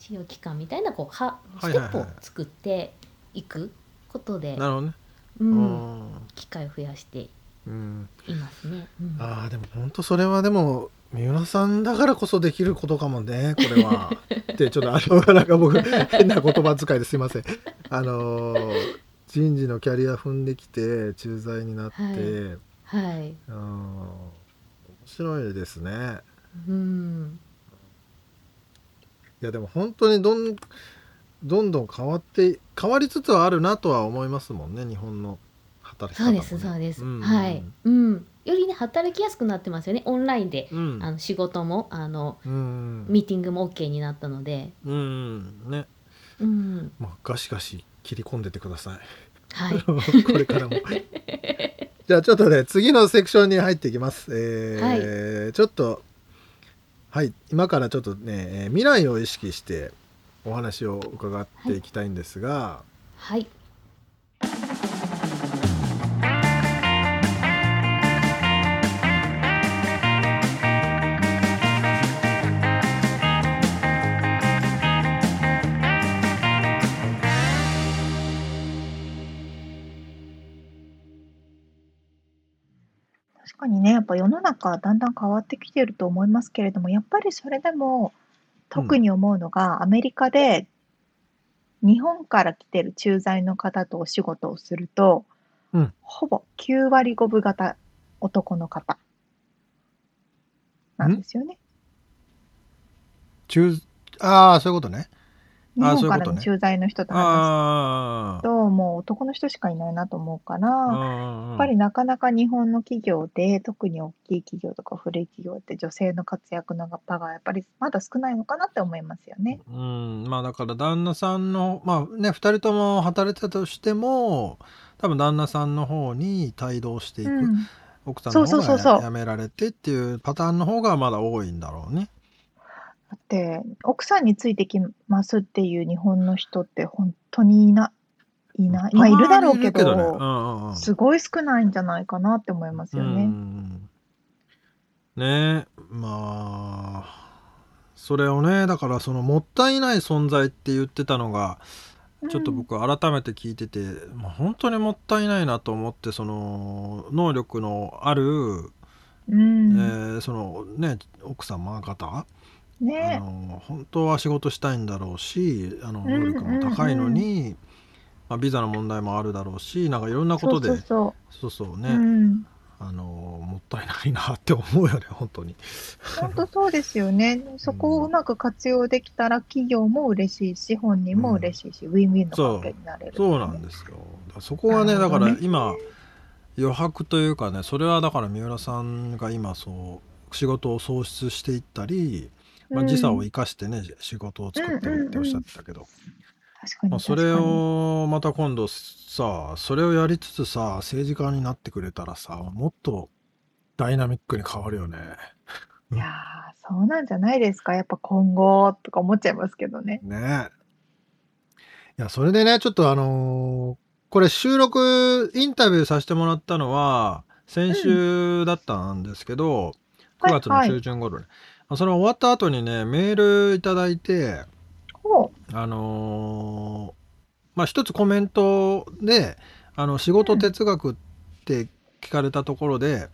使用期間みたいなこうはステップを作っていくことで、なるほどね、う、うん。機会を増やしてうんいますね。うん。ああでも本当それはでも三浦さんだからこそできることかもねこれは。ってちょっとあのなんか僕変な言葉遣いですいません。あのー人事のキャリア踏んできて駐在になって、はい。はい、うん面白いですね。うん、いやでも本当にどんどんどん変わって変わりつつはあるなとは思いますもんね日本の働き方も、ね、そうですそうです、ん。はい、うん、よりね働きやすくなってますよねオンラインで、うん。あの仕事もあのうん。ミーティングも OK になったので、うん。ね。うん、まあガシガシ切り込んでてくださいはい、これからも。じゃあちょっとね次のセクションに入っていきます。えーちょっとはい。今からちょっとねえー未来を意識してお話を伺っていきたいんですが、はい、確かにね、やっぱ世の中だんだん変わってきてると思いますけれども、やっぱりそれでも特に思うのが、アメリカで日本から来てる駐在の方とお仕事をすると、うん。ほぼ9割5分型男の方。なんですよね。中ああそういうことね日本からの駐在の人と話あすと、もう男の人しかいないなと思うから、あやっぱりなかなか日本の企業で、特に大きい企業とか古い企業って女性の活躍の場がやっぱりまだ少ないのかなって思いますよね。うんまあだから旦那さんのまあね2人とも働いてたとしても多分旦那さんの方に帯同していく、うん、奥さんの方が辞められてっていうパターンの方がまだ多いんだろうね。だって、奥さんについてきますっていう日本の人って本当にいな、いない。まあいるだろうけたまにいるねど、うんうんうん。すごい少ないんじゃないかなって思いますようね。んねまあそれをねだからそのもったいない存在って言ってたのがちょっと僕改めて聞いてて、まあ、本当にもったいないなと思ってその能力のある、うん、えーそのね奥様方あねの本当は仕事したいんだろうしあのうん能力も高いのに、まあ、ビザの問題もあるだろうしなんかいろんなことでそうそうね、うん。あのもったいないなって思うよね本当に。本当そうですよね。そこをうまく活用できたら企業も嬉しいし、本人も嬉しいし、ウィンウィンの関係になれる、そうなんですよ。そこはね。だから今余白というかねそれはだから三浦さんが今そう仕事を創出していったり、まあ、うん時差を生かしてね仕事を作ってるっておっしゃってたけど、それをまた今度さそれをやりつつさ政治家になってくれたらさもっとダイナミックに変わるよね。いやーそうなんじゃないですか。やっぱ今後とか思っちゃいますけどね。ね。いやそれでねちょっとあのーこれ収録インタビューさせてもらったのは先週だったんですけど、9月のはい。中旬頃ね、まあその終わった後にねメールいただいてほあのーまあ一つコメントであの仕事哲学って聞かれたところで、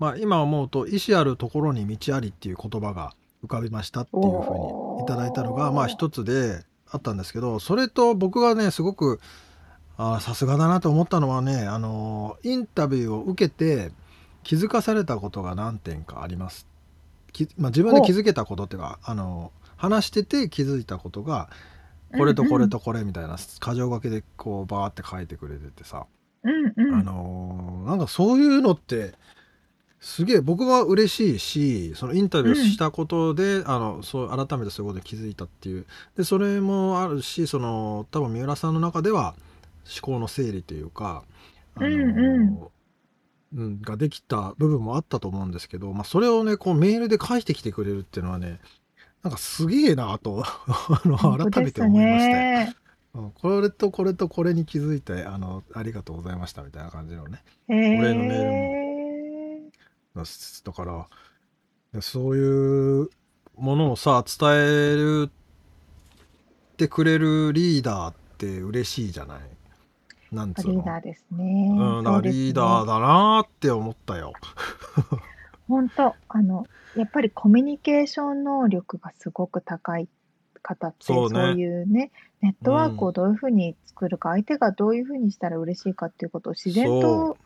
まあ今思うと意思あるところに道ありっていう言葉が浮かびましたっていうふうにいただいたのがまあ一つであったんですけどそれと僕がねすごくあーさすがだなと思ったのはねあのーインタビューを受けて気づかされたことが何点かあります。きまあ、自分で気づけたことっていうかあの話してて気づいたことがこれとこれとこれみたいな箇条書きでこうバーって書いてくれててさ、うんうん。あのーなんかそういうのってすげえ僕は嬉しいしそのインタビューしたことで、あのそう改めてそういうことに気づいたっていう。でそれもあるしその多分三浦さんの中では思考の整理というかあの、うんうんうんができた部分もあったと思うんですけど、まあ、それをねこうメールで返してきてくれるっていうのはねなんかすげえなと あの改めて思いましたよ。ね。うんこれとこれとこれに気づいてあのありがとうございましたみたいな感じのねへえ俺のメだだからでそういうものをさ伝えるってくれるリーダーって嬉しいじゃないなんつうの？リーダーですね。うん、だからリーダーだ。だなーって思ったよ。本当あのやっぱりコミュニケーション能力がすごく高い方ってそそういうねネットワークをどういうふうに作るか、相手がどういうふうにしたら嬉しいかっていうことを自然そと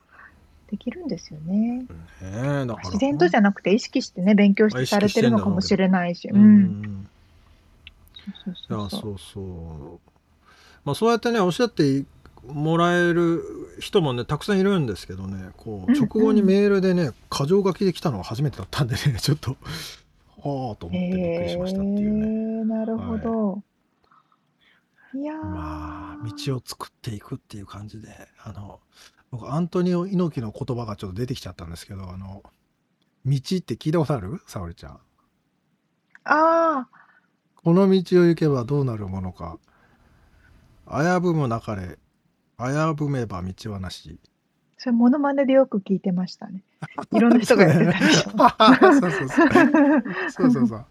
できるんですよね。ねえだから自然とじゃなくて意識してね勉強してされてるのかもしれないし。そうそうそうまあそうやってねおっしゃってもらえる人もねたくさんいるんですけどねこう直後にメールでね箇条書きで来たのが初めてだったんでね ちょっとはあと思ってびっくりしましたっていうね。へえなるほど。い、やー。まあ道を作っていくっていう感じであの僕アントニオ猪木の言葉がちょっと出てきちゃったんですけどあの道って聞いたことある？沙織ちゃん。あこの道を行けばどうなるものか。危ぶむなかれ危ぶめば道はなし。ーそれモノマネでよく聞いてましたね。いろんな人がやってたでしょ。そうそうそう。そうそうそう。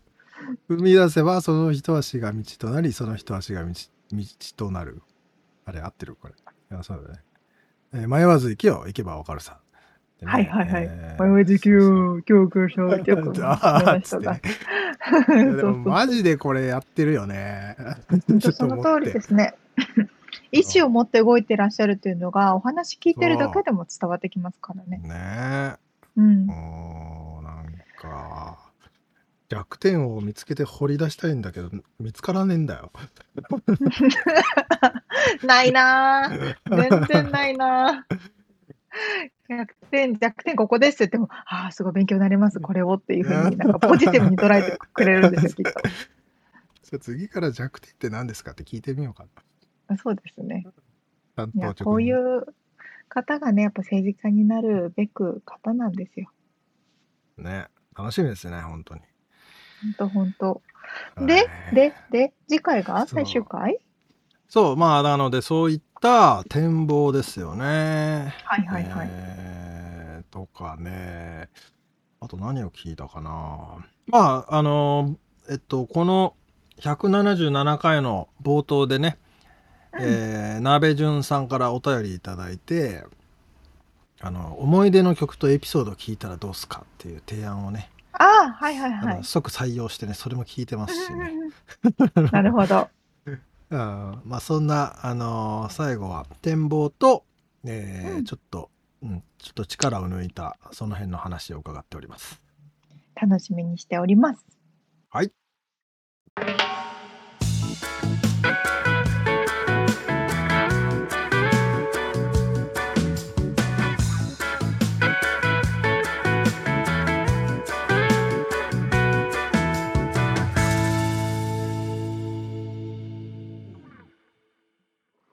踏み出せばその一足が道となり、その一足が道道となる。あれ合ってるこれ。いや、そうだね。えー迷わず行けよ、行けばわかるさ。でねはいはいはいえー迷わず行けよ、教科書ってよく あまーしたがつってね。いやでもマジでこれやってるよね。本当ちょっとその通りですね。意思を持って動いてらっしゃるっていうのが、お話聞いてるだけでも伝わってきますからね。ねうん。なんか弱点を見つけて掘り出したいんだけど見つからねえんだよ。ないなぁ。全然ないなぁ。弱点、弱点ここですって言っても、ああ、すごい勉強になります、これをっていうふうに、なんかポジティブに捉えてくれるんですよ、きっじゃあ次から弱点って何ですかって聞いてみようかな。と。そうですね。担いや、当こうい直う方がね、やっぱ政治家になるべく方なんですよ。入ね楽しみですね本当に。ほんとほんと。はいで、で、で、次回が？そう最終回？そうまあなのでそういった展望ですよね。はいはいはい。えーとかねあと何を聞いたかなまああのえっとこの177回の冒頭でね、うん えー、鍋潤さんからお便りいただいてあの思い出の曲とエピソードを聞いたらどうすかっていう提案をね、ああ、はいはいあはい。の即採用してねそれも聞いてますしね、なるほど。うん、まあそんなあの最後は展望と、えーうんちょっと、うん、ちょっと力を抜いたその辺の話を伺っております。楽しみにしております。はい。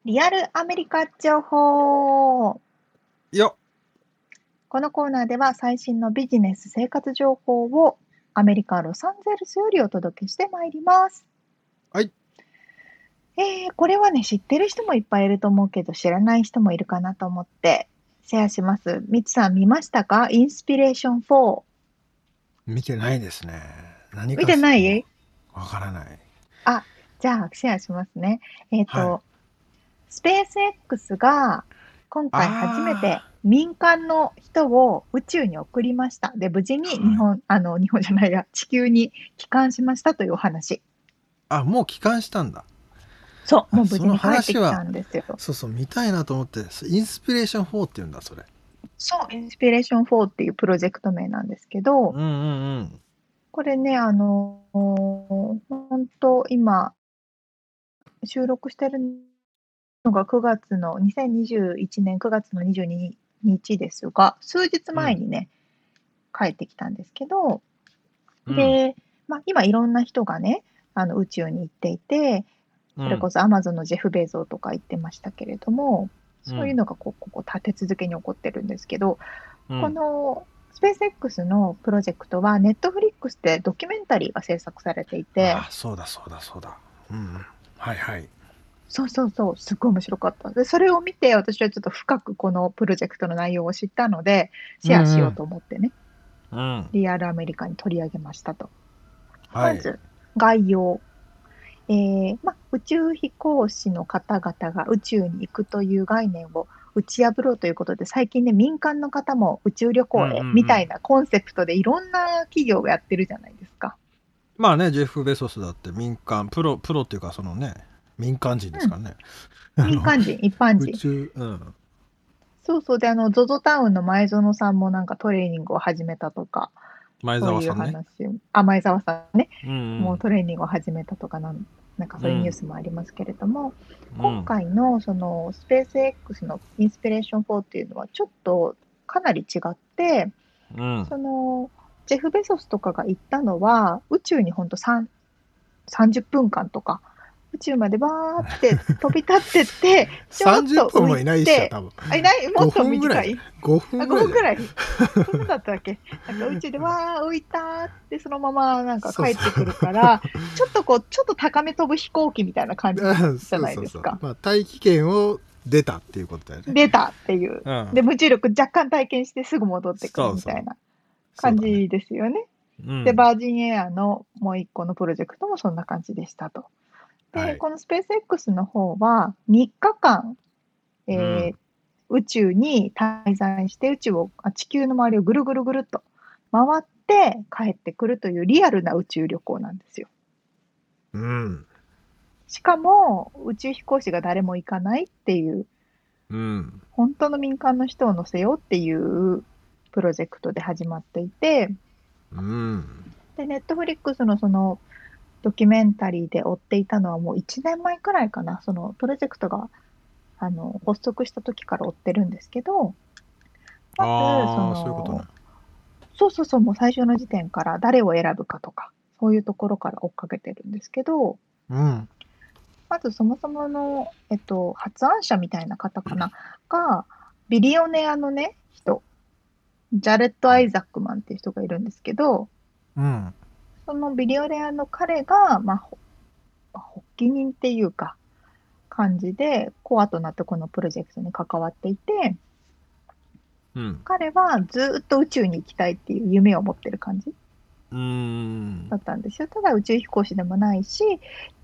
リアルアメリカ情報。よこのコーナーでは最新のビジネス生活情報をアメリカ・ロサンゼルスよりお届けしてまいります。はい。えー、これはね、知ってる人もいっぱいいると思うけど、知らない人もいるかなと思ってシェアします。みつさん見ましたか？インスピレーション4。見てないですね。何か見てない？わからない。じゃあ、シェアしますね。えっ、と、はスペース X が今回初めてあ民間の人を宇宙に送りました。で、無事に日本、あの、日本じゃないや、地球に帰還しましたというお話。あもう帰還したんだ。そう、あもう無事に帰ってきたんですよ。そうそう見たいなと思ってインスピレーション4って言うんだそれ。そう、インスピレーション4っていうプロジェクト名なんですけど、うんうんうん。これね、あのー、本当今、収録してるのが9月の、2021年9月の22日ですが、数日前にね、帰ってきたんですけど、うんで、まあ、今いろんな人がね、あの宇宙に行っていて、それこそアマゾンのジェフ・ベゾーとか言ってましたけれども、そういうのがこうここ立て続けに起こってるんですけど、うんこのスペース X のプロジェクトは、ネットフリックスでドキュメンタリーが制作されていて、あそうだそうだそうだ。うん。はいはい。そうそうそう、すっごい面白かった。で、それを見て、私はちょっと深くこのプロジェクトの内容を知ったので、シェアしようと思ってね、うん。リアルアメリカに取り上げましたと。はい。まず、概要。えーま、宇宙飛行士の方々が宇宙に行くという概念を打ち破ろうということで、最近ね、民間の方も宇宙旅行へうんうんうんみたいなコンセプトでいろんな企業がやってるじゃないですか。まあね、ジェフ・ベソスだって民間、プロ、プロっていうかそのね、民間人ですからね。民間人、一般人。宇宙、うん。そうそう。で、あの、ZOZO タウンの前園さんもなんかトレーニングを始めたとか、前そういう澤さんね。話を、あ、前澤さんね、うんもうトレーニングを始めたとかなん、なんかそういうニュースもありますけれども、うん今回のそのスペース X のインスピレーション4っていうのはちょっとかなり違って、うん。そのジェフ・ベソスとかが行ったのは宇宙にほんと3 30分間とか宇宙までバーって飛び立ってって、ちょっと30分もいないっしょ、多分。あいない？もっと5分ぐら短いい。5あ5分ぐらいだよ。分ぐらい？だったっけ？なんか宇宙でわー浮いたーってそのままなんか帰ってくるから、ちょっとこう、ちょっと高め飛ぶ飛行機みたいな感じうんじゃそうそうそう。ないですか。まあ、大気圏を出たっていうことだよね。出たっていう。うんで、無重力若干体験してすぐ戻ってくるみたいな感そうだねじですよね。うんで、バージンエアのもう一個のプロジェクトもそんな感じでしたと。で、はいこのスペース X の方は3日間、えー宇宙に滞在して宇宙を、あ地球の周りをぐるぐるぐるっと回って帰ってくるというリアルな宇宙旅行なんですよ。うん。しかも宇宙飛行士が誰も行かないっていううん。本当の民間の人を乗せようっていうプロジェクトで始まっていて、うん。で、ネットフリックスのそのドキュメンタリーで追っていたのはもう1年前くらいかな、そのプロジェクトがあの発足した時から追ってるんですけど、まずそのね。そうそうそう、もう最初の時点から誰を選ぶかとか、そういうところから追っかけてるんですけど、うん。まずそもそもの、えっと、発案者みたいな方かな、が、ビリオネアのね、人、ジャレット・アイザックマンっていう人がいるんですけど、うん。そのビリオネアの彼が、まあ、発起人っていうか、感じで、コアとなってこのプロジェクトに関わっていて、うん。彼はずっと宇宙に行きたいっていう夢を持ってる感じだ。ったんですよ。ただ宇宙飛行士でもないし、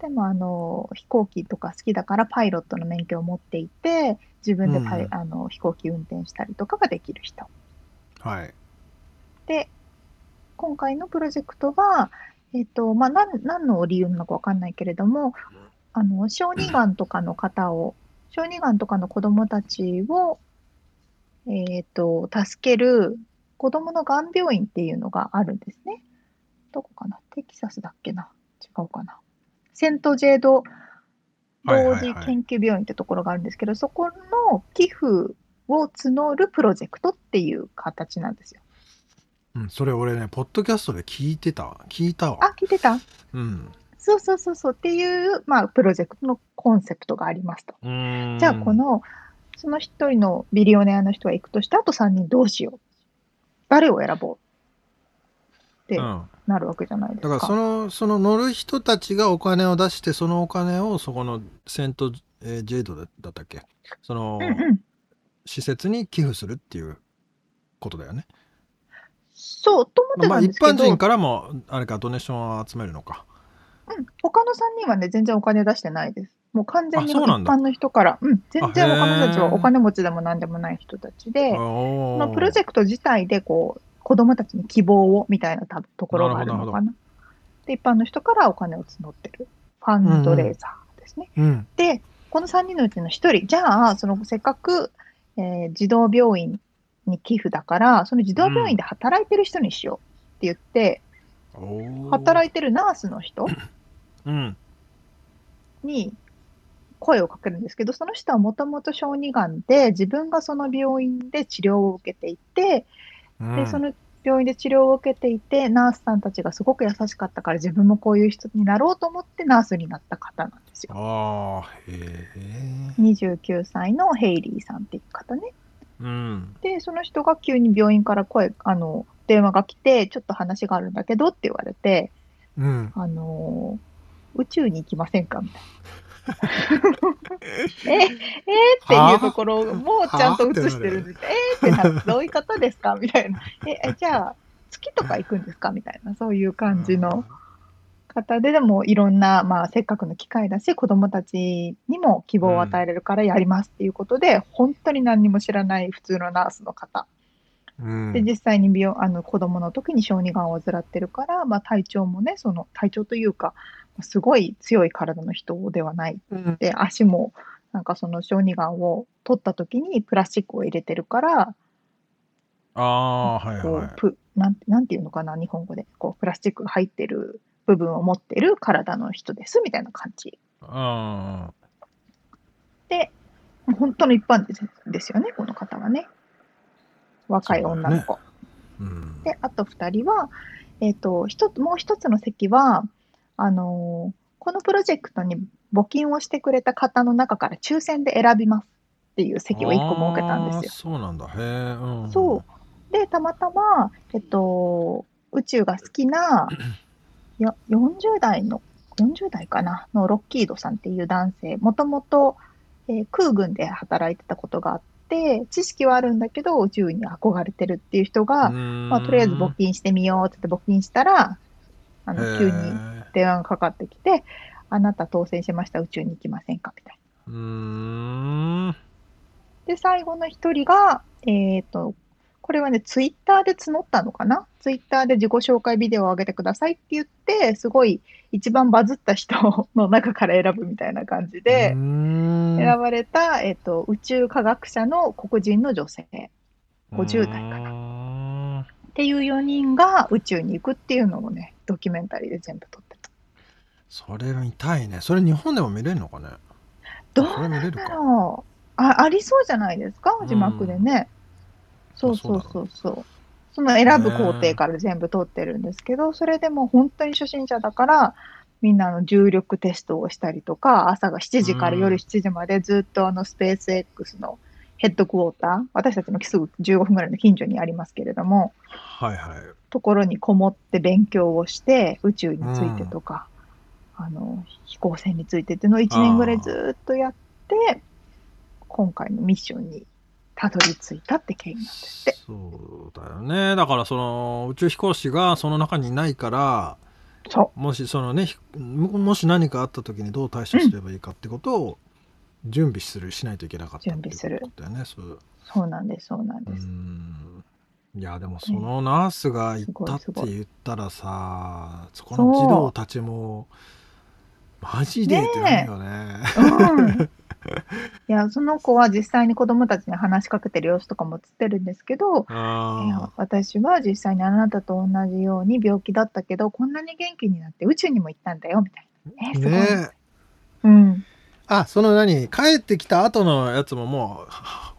でもあの飛行機とか好きだからパイロットの免許を持っていて、自分でパイ、うんあの飛行機運転したりとかができる人。はい。で、今回のプロジェクトは、えっ、と、まあ、なん何の理由なのかわかんないけれども、あの、小児がんとかの方を、小児がんとかの子供たちを、えっ、と、助ける子供のがん病院っていうのがあるんですね。どこかな？テキサスだっけな？違うかな？セントジェード同はいはいはい。時研究病院ってところがあるんですけど、そこの寄付を募るプロジェクトっていう形なんですよ。うん、それ俺ね、ポッドキャストで聞いてたわ。聞いたわ。あ、聞いてた？うん。そうそうそうそうっていう、まあ、プロジェクトのコンセプトがありますと。じゃあ、こ、の、その一人のビリオネアの人が行くとして、あと3人どうしよう。誰を選ぼうってうん。なるわけじゃないですか。だからその、その乗る人たちがお金を出して、そのお金をそこのセント、えージェイドだだったっけ？その、うんうん。施設に寄付するっていうことだよね。そう、と思ってまあ一たんですけど、般人からも、あれか、ドネーションを集めるのか。うん、他の3人はね、全然お金出してないです。もう完全に一あそうなんだ般の人から、うん、全然他の人たちはお金持ちでも何でもない人たちで、おそのプロジェクト自体でこう子供たちに希望をみたいなたところがあるなるほどのかな。で、一般の人からお金を募ってるファンドレーザーですね。うん。で、この3人のうちの1人、じゃあ、そのせっかく、えー児童病院に寄付だから、その児童病院で働いてる人にしようって言って、働いいてるナースの人うん。に声をかけるんですけど、その人はもともと小児がんで、自分がその病院で治療を受けていて、うんで、その病院で治療を受けていて、ナースさんたちがすごく優しかったから、自分もこういう人になろうと思ってナースになった方なんですよ。ああ、へえ。29歳のヘイリーさんっていう方ね。うん。で、その人が急に病院から声、あの、電話が来て、ちょっと話があるんだけどって言われて、うん。あのー宇宙に行きませんかみたいな。え、えー、っていうところもちゃんと映してるんです。えーってな、どういう方ですかみたいな。え、えじゃあ、月とか行くんですかみたいな、そういう感じの方で、でもいろんな、まあ、せっかくの機会だし、子供たちにも希望を与えれるからやりますっていうことで、本当に何にも知らない普通のナースの方。うん。で、実際に病あの子供の時に小児がんを患ってるから、まあ、体調もね、その体調というか、すごい強い体の人ではない。うんで、足も、なんかその小児がんを取った時にプラスチックを入れてるから、ああ、はいこはい。なんなんていうのかな、日本語で。こう、プラスチックが入ってる部分を持ってる体の人です、みたいな感じ。あで、本当の一般ですですよね、この方はね。若い女の子。あ。うん。で、あと2人は、えっ、と、一つ、もう一つの席は、あのーこのプロジェクトに募金をしてくれた方の中から抽選で選びますっていう席を1個設けたんですよ。そうなんだ。へえ。うん。そう。で、たまたま、えっと、宇宙が好きな、いや、40代の、40代かな、のロッキードさんっていう男性、もともと、えー空軍で働いてたことがあって、知識はあるんだけど、宇宙に憧れてるっていう人が、まあ、とりあえず募金してみようって言って募金したら、あの、急に電話がかかってきて、あなた当選しました、宇宙に行きませんか？みたいうーん。な。で、最後の一人が、えっ、と、これはね、ツイッターで募ったのかな？ツイッターで自己紹介ビデオを上げてくださいって言って、すごい一番バズった人の中から選ぶみたいな感じで、選選ばれた、えっ、と、宇宙科学者の黒人の女性50代かなな。っていう4人が宇宙に行くっていうのをね、ドキュメンタリーで全部撮ってた。それ見たいね。それ日本でも見れるのかね？どうそれ見れるだか。ろうあありそうじゃないですか？うん字幕でね。そうそうあそうそう。その選ぶ工程から全部撮ってるんですけど、それでも本当に初心者だから、みんなあの重力テストをしたりとか、朝が7時から夜7時までずっとあのスペース X のヘッドクォーター、私たちのすぐ15分ぐらいの近所にありますけれども、はいはい。ところにこもって勉強をして、宇宙についてとか、あの、飛行船についてっていうのを1年ぐらいずっとやって、今回のミッションにたどり着いたって経緯なんですって。そうだよね。だからその宇宙飛行士がその中にいないから、そもしそのね、ひももし何かあった時にどう対処すればいいかってことを準備するしないといけなかったって準備することだよね。そうう、そうなんです、そうなんうです。んいやでもそのナースが行ったって言ったらさそこの児童たちもマジでってなるよね。うん。いや、その子は実際に子供たちに話しかけてる様子とかも映ってるんですけど、いやあ私は実際にあなたと同じように病気だったけど、こんなに元気になって宇宙にも行ったんだよ、みたいな。えー、すごい。ねうん。あその何？帰ってきた後のやつもも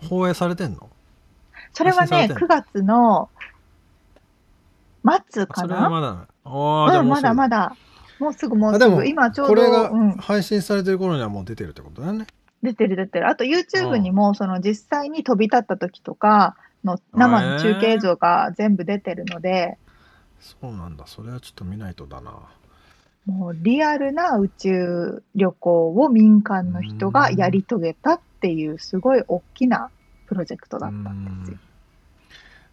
う放映されてんの？それはね、配信されてんの？9月の末かそれはなまだああじゃあうん、まもうすぐだまだ、もうすぐもうすあでもぐ、今ちょうど、これがうん、配信されてる頃にはもう出てるってことだよね。出てる出てる。あと YouTube にも、その実際に飛び立った時とかの生の中継映像が全部出てるので、そうなんだそれはちょっと見ないとだな。もうリアルな宇宙旅行を民間の人がやり遂げたっていう、すごい大きなプロジェクトだったんですよ。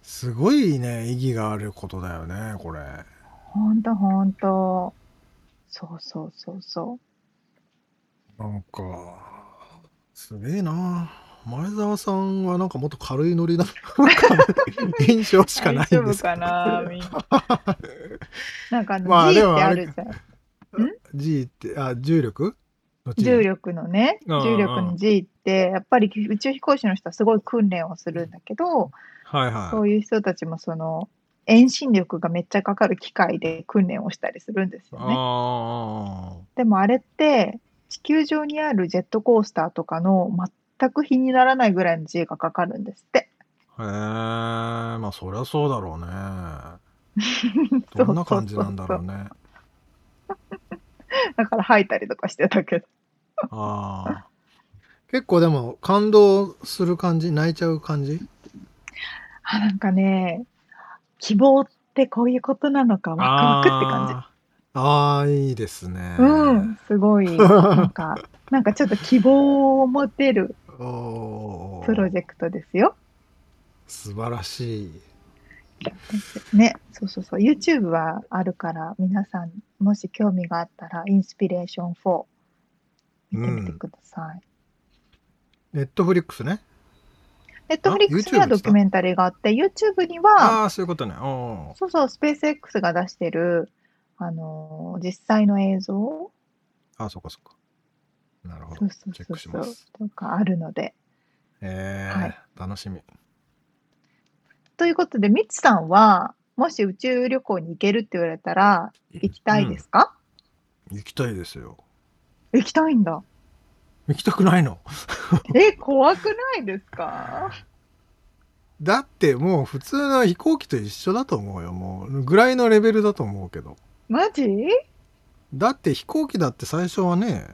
すごいね意義があることだよねこれ。ほんとほんと。そうそうそうそう。なんかすげえな。前澤さんはなんかもっと軽いノリな印象しかないん大丈夫ですけど。かなみんな。なんかあの、まあ G ってあるじゃん。G ってあ重力？の G 重力のね、うんうん。重力の G って、やっぱり宇宙飛行士の人はすごい訓練をするんだけど、はいはい。そういう人たちもその、遠心力がめっちゃかかる機械で訓練をしたりするんですよね。あでもあれって、地球上にあるジェットコースターとかの全く比にならないぐらいの G がかかるんですって。あへえ、まあそりゃそうだろうね。どんな感じなんだろうね。だから吐いたりとかしてたけど。ああ。結構でも感動する感じ？泣いちゃう感じ？あ、なんかね、希望ってこういうことなのかワクワクって感じ。あーあー、いいですね。うん、すごい、なんか、なんかちょっと希望を持てるプロジェクトですよ。素晴らしい。ね、そうそうそう、YouTube はあるから、皆さん、もし興味があったら、インスピレーション4見てみてください。ネットフリックスね。Netflix にはドキュメンタリーがあって、YouTube には、ああ、そういうことね。そうそう、スペース X が出してる、あのー実際の映像あー、そっかそっか。なるほどそう。そうチェッそうそうクします。とかあるので。えはいー、楽しみ。ということで、ミツさんは、もし宇宙旅行に行けるって言われたら、行きたいですか、行きたいですよ。行きたいんだ。行きたくないのえ、怖くないですか？だってもう普通の飛行機と一緒だと思うよ。もうぐらいのレベルだと思うけど。マジ？だって飛行機だって最初はね、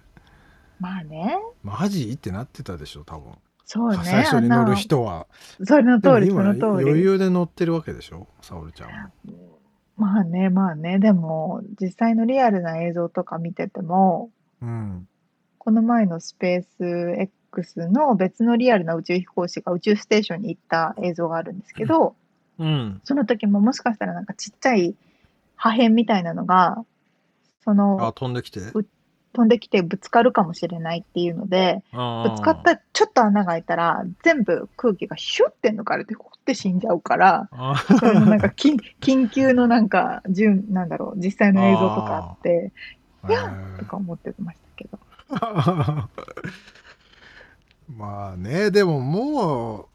まあね。マジ？ってなってたでしょ、多分。そうね。最初に乗る人は。なそれの通り、その通り。余裕で乗ってるわけでしょ、沙織ちゃんも。まあね、まあね。でも、実際のリアルな映像とか見てても、うん。この前のスペース X の別のリアルな宇宙飛行士が宇宙ステーションに行った映像があるんですけど、うん。その時ももしかしたらなんかちっちゃい破片みたいなのが、そあ、の飛んできて？飛んできてぶつかるかもしれないっていうので、ぶつかったらちょっと穴が開いたら全部空気がシュッて抜かれてほって死んじゃうから、なんか緊緊急のなんか、順なんだろう、実際の映像とかあって、ーいやとか思ってましたけど。まあね、でもも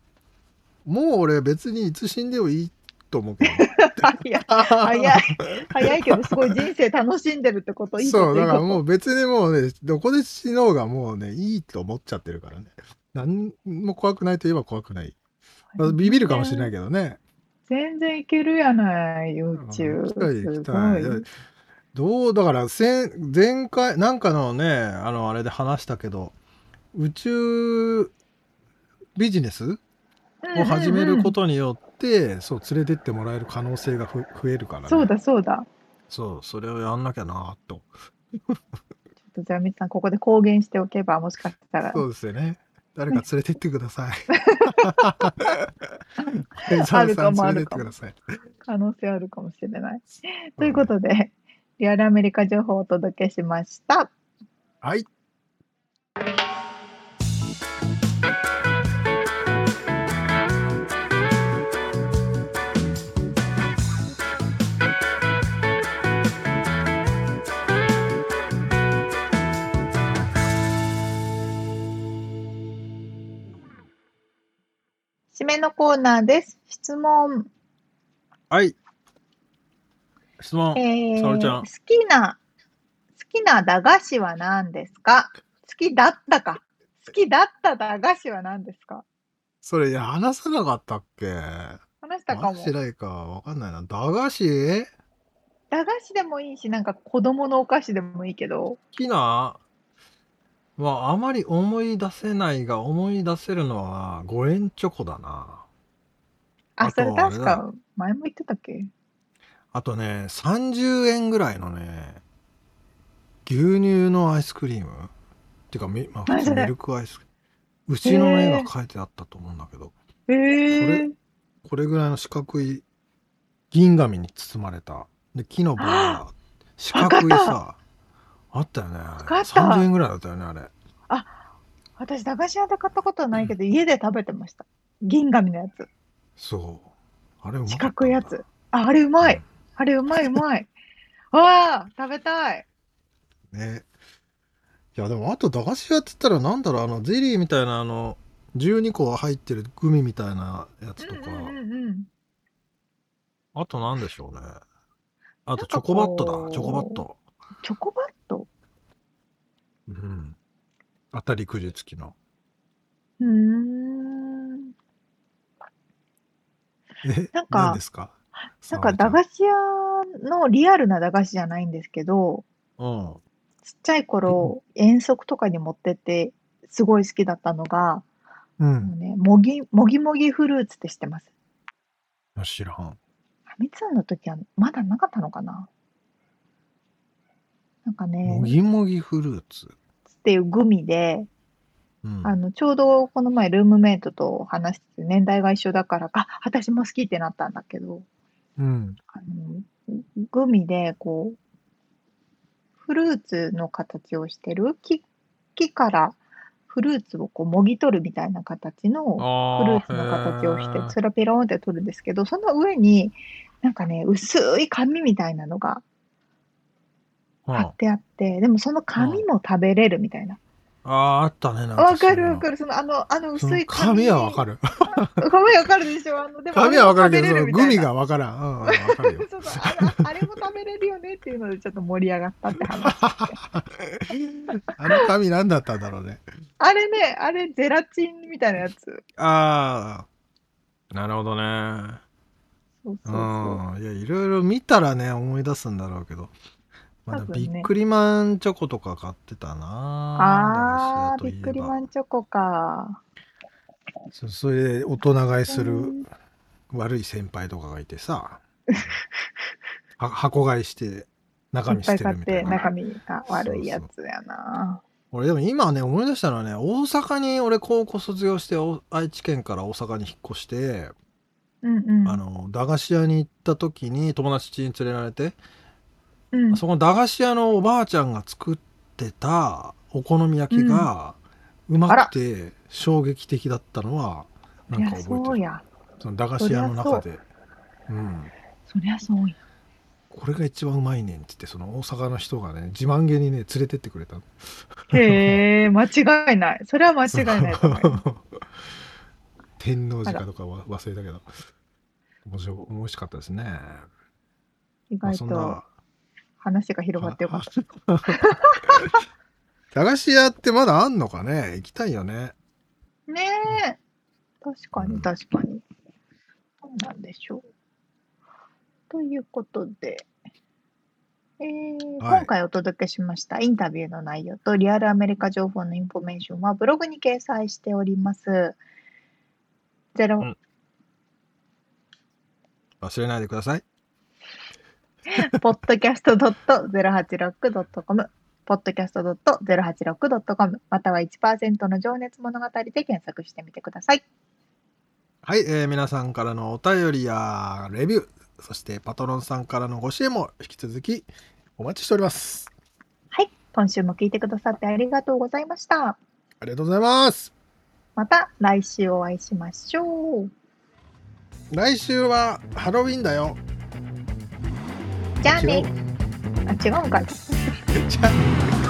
う、もう俺別にいつ死んでもいいと思うけど。早い、早い、早いけど、すごい人生楽しんでるってこと、いいそう、だからもう。う別にもうね、どこで死のうがもうね、いいと思っちゃってるからね。何も怖くないといえば怖くない。まあビビるかもしれないけどね。全然いけるやない、宇宙。行きたい行きすたい。どう、だから前、前回、なんかのね、あの、あれで話したけど、宇宙ビジネスを始めることによって、そう、連れてってもらえる可能性がふ増えるからね。そうだそうだ。そう、それをやんなきゃなと。ちょっとじゃあ、みつさん、ここで公言しておけば、もしかしたら。そうですよね。誰か連れてってください。あるかも連れてってください。可能性あるかもしれない。ということで、リアルアメリカ情報をお届けしました。はい。締めのコーナーです。質問。はい。質問。えー沙織ちゃん好きな、好きな駄菓子は何ですか？好きだったか。好きだった駄菓子は何ですか？それ、いや話さなかったっけ？話したかも話。してないか。わかんないな。駄菓子？駄菓子でもいいし、なんか子供のお菓子でもいいけど、好きなまあ、あまり思い出せないが、思い出せるのは5円チョコだな。あ、あそれとあれだ。確か前も言ってたっけ？あとね、30円ぐらいのね、牛乳のアイスクリーム。っていうか、みまあ、何それ？普通ミルクアイス。牛の絵が描いてあったと思うんだけど、えー、これぐらいの四角い銀紙に包まれた。で、木の棒が四角いさ、あったよね。あれかった30円ぐらいだったよね、あれ。私、駄菓子屋で買ったことはないけど、家で食べてました。銀紙のやつ。そう。あれうまかったんだ四角いやつ。あ、あれうまい。あれうまいうまい。わあ、食べたい。ね。いや、でもあと駄菓子屋って言ったらなんだろう、あの、ゼリーみたいなあの、12個入ってるグミみたいなやつとか、うんうんうんうん。あとなんでしょうね。あとチョコバットだ、チョコバット。チョコバット？うん。当たりくじ付きの。うーん。えなんか何ですか？なんか駄菓子屋のリアルな駄菓子じゃないんですけど、うん。ちっちゃい頃、遠足とかに持ってって、すごい好きだったのが、う。あのね、もぎ、もぎもぎフルーツって知ってます？知らん。ファミ通の時はまだなかったのかな？なんかね、もぎもぎフルーツ。っていうグミで、うん。あの、ちょうどこの前ルームメイトと話してて、年代が一緒だから、あ、私も好きってなったんだけど、うん。あの、グミで、こう、フルーツの形をしてる木、木からフルーツをこうもぎ取るみたいな形のフルーツの形をして、それをペロンって取るんですけど、その上に、なんかね、薄い紙みたいなのが貼ってあって、でもその紙も食べれるみたいな。ああ、あったね。なんわかるわる。かる。その、あの、あの薄い紙はわかる。紙わかるでしょあの、でも紙はわかるけど、そグミがわからん。うん、うんわかるよ。そうそうあのあれも食べれるよねっていうのでちょっと盛り上がったって話。あの紙何だったんだろうね。あれね、あれゼラチンみたいなやつ。ああ、なるほどね。そうそうそう。うん。いや、いろいろ見たらね、思い出すんだろうけど。まだビックリマンチョコとか買ってたなあー、駄菓子屋といえばびっくりマンチョコか。そそれで大人買いするうん悪い先輩とかがいてさ、は箱買いして中身捨ていっぱい買っるみたいな。て中身が悪いやつやな。俺でも今ね思い出したのはね大阪に俺高校卒業してお愛知県から大阪に引っ越して、うんうん。あの駄菓子屋に行った時に友達に連れられて、うん、そこの駄菓子屋のおばあちゃんが作ってたお好み焼きがうまくて衝撃的だったのはなんか覚えてる。そうや。その駄菓子屋の中で。うん。そりゃそうや。これが一番うまいねんって言ってその大阪の人がね自慢げにね連れてってくれたの。へえ、間違いない。それは間違いない。天王寺かとかは忘れたけど。面白い美味しかったですね。意外まあ話が広がってよかった。駄菓子屋ってまだあんのかね？行きたいよねねえ。確かに、うん確かに。どうなんでしょう。ということで、えーはい今回お届けしましたインタビューの内容とリアルアメリカ情報のインフォメーションはブログに掲載しております。ゼロ、うん忘れないでください podcast.086.com、podcast.086.com、または1%の情熱物語で検索してみてください。はい、えー皆さんからのお便りやレビューそしてパトロンさんからのご支援も引き続きお待ちしておりますはい、今週も聞いてくださってありがとうございました。ありがとうございますまた来週お会いしましょう。来週はハロウィンだよじゃあね違う。あ、違うんかい。じゃあ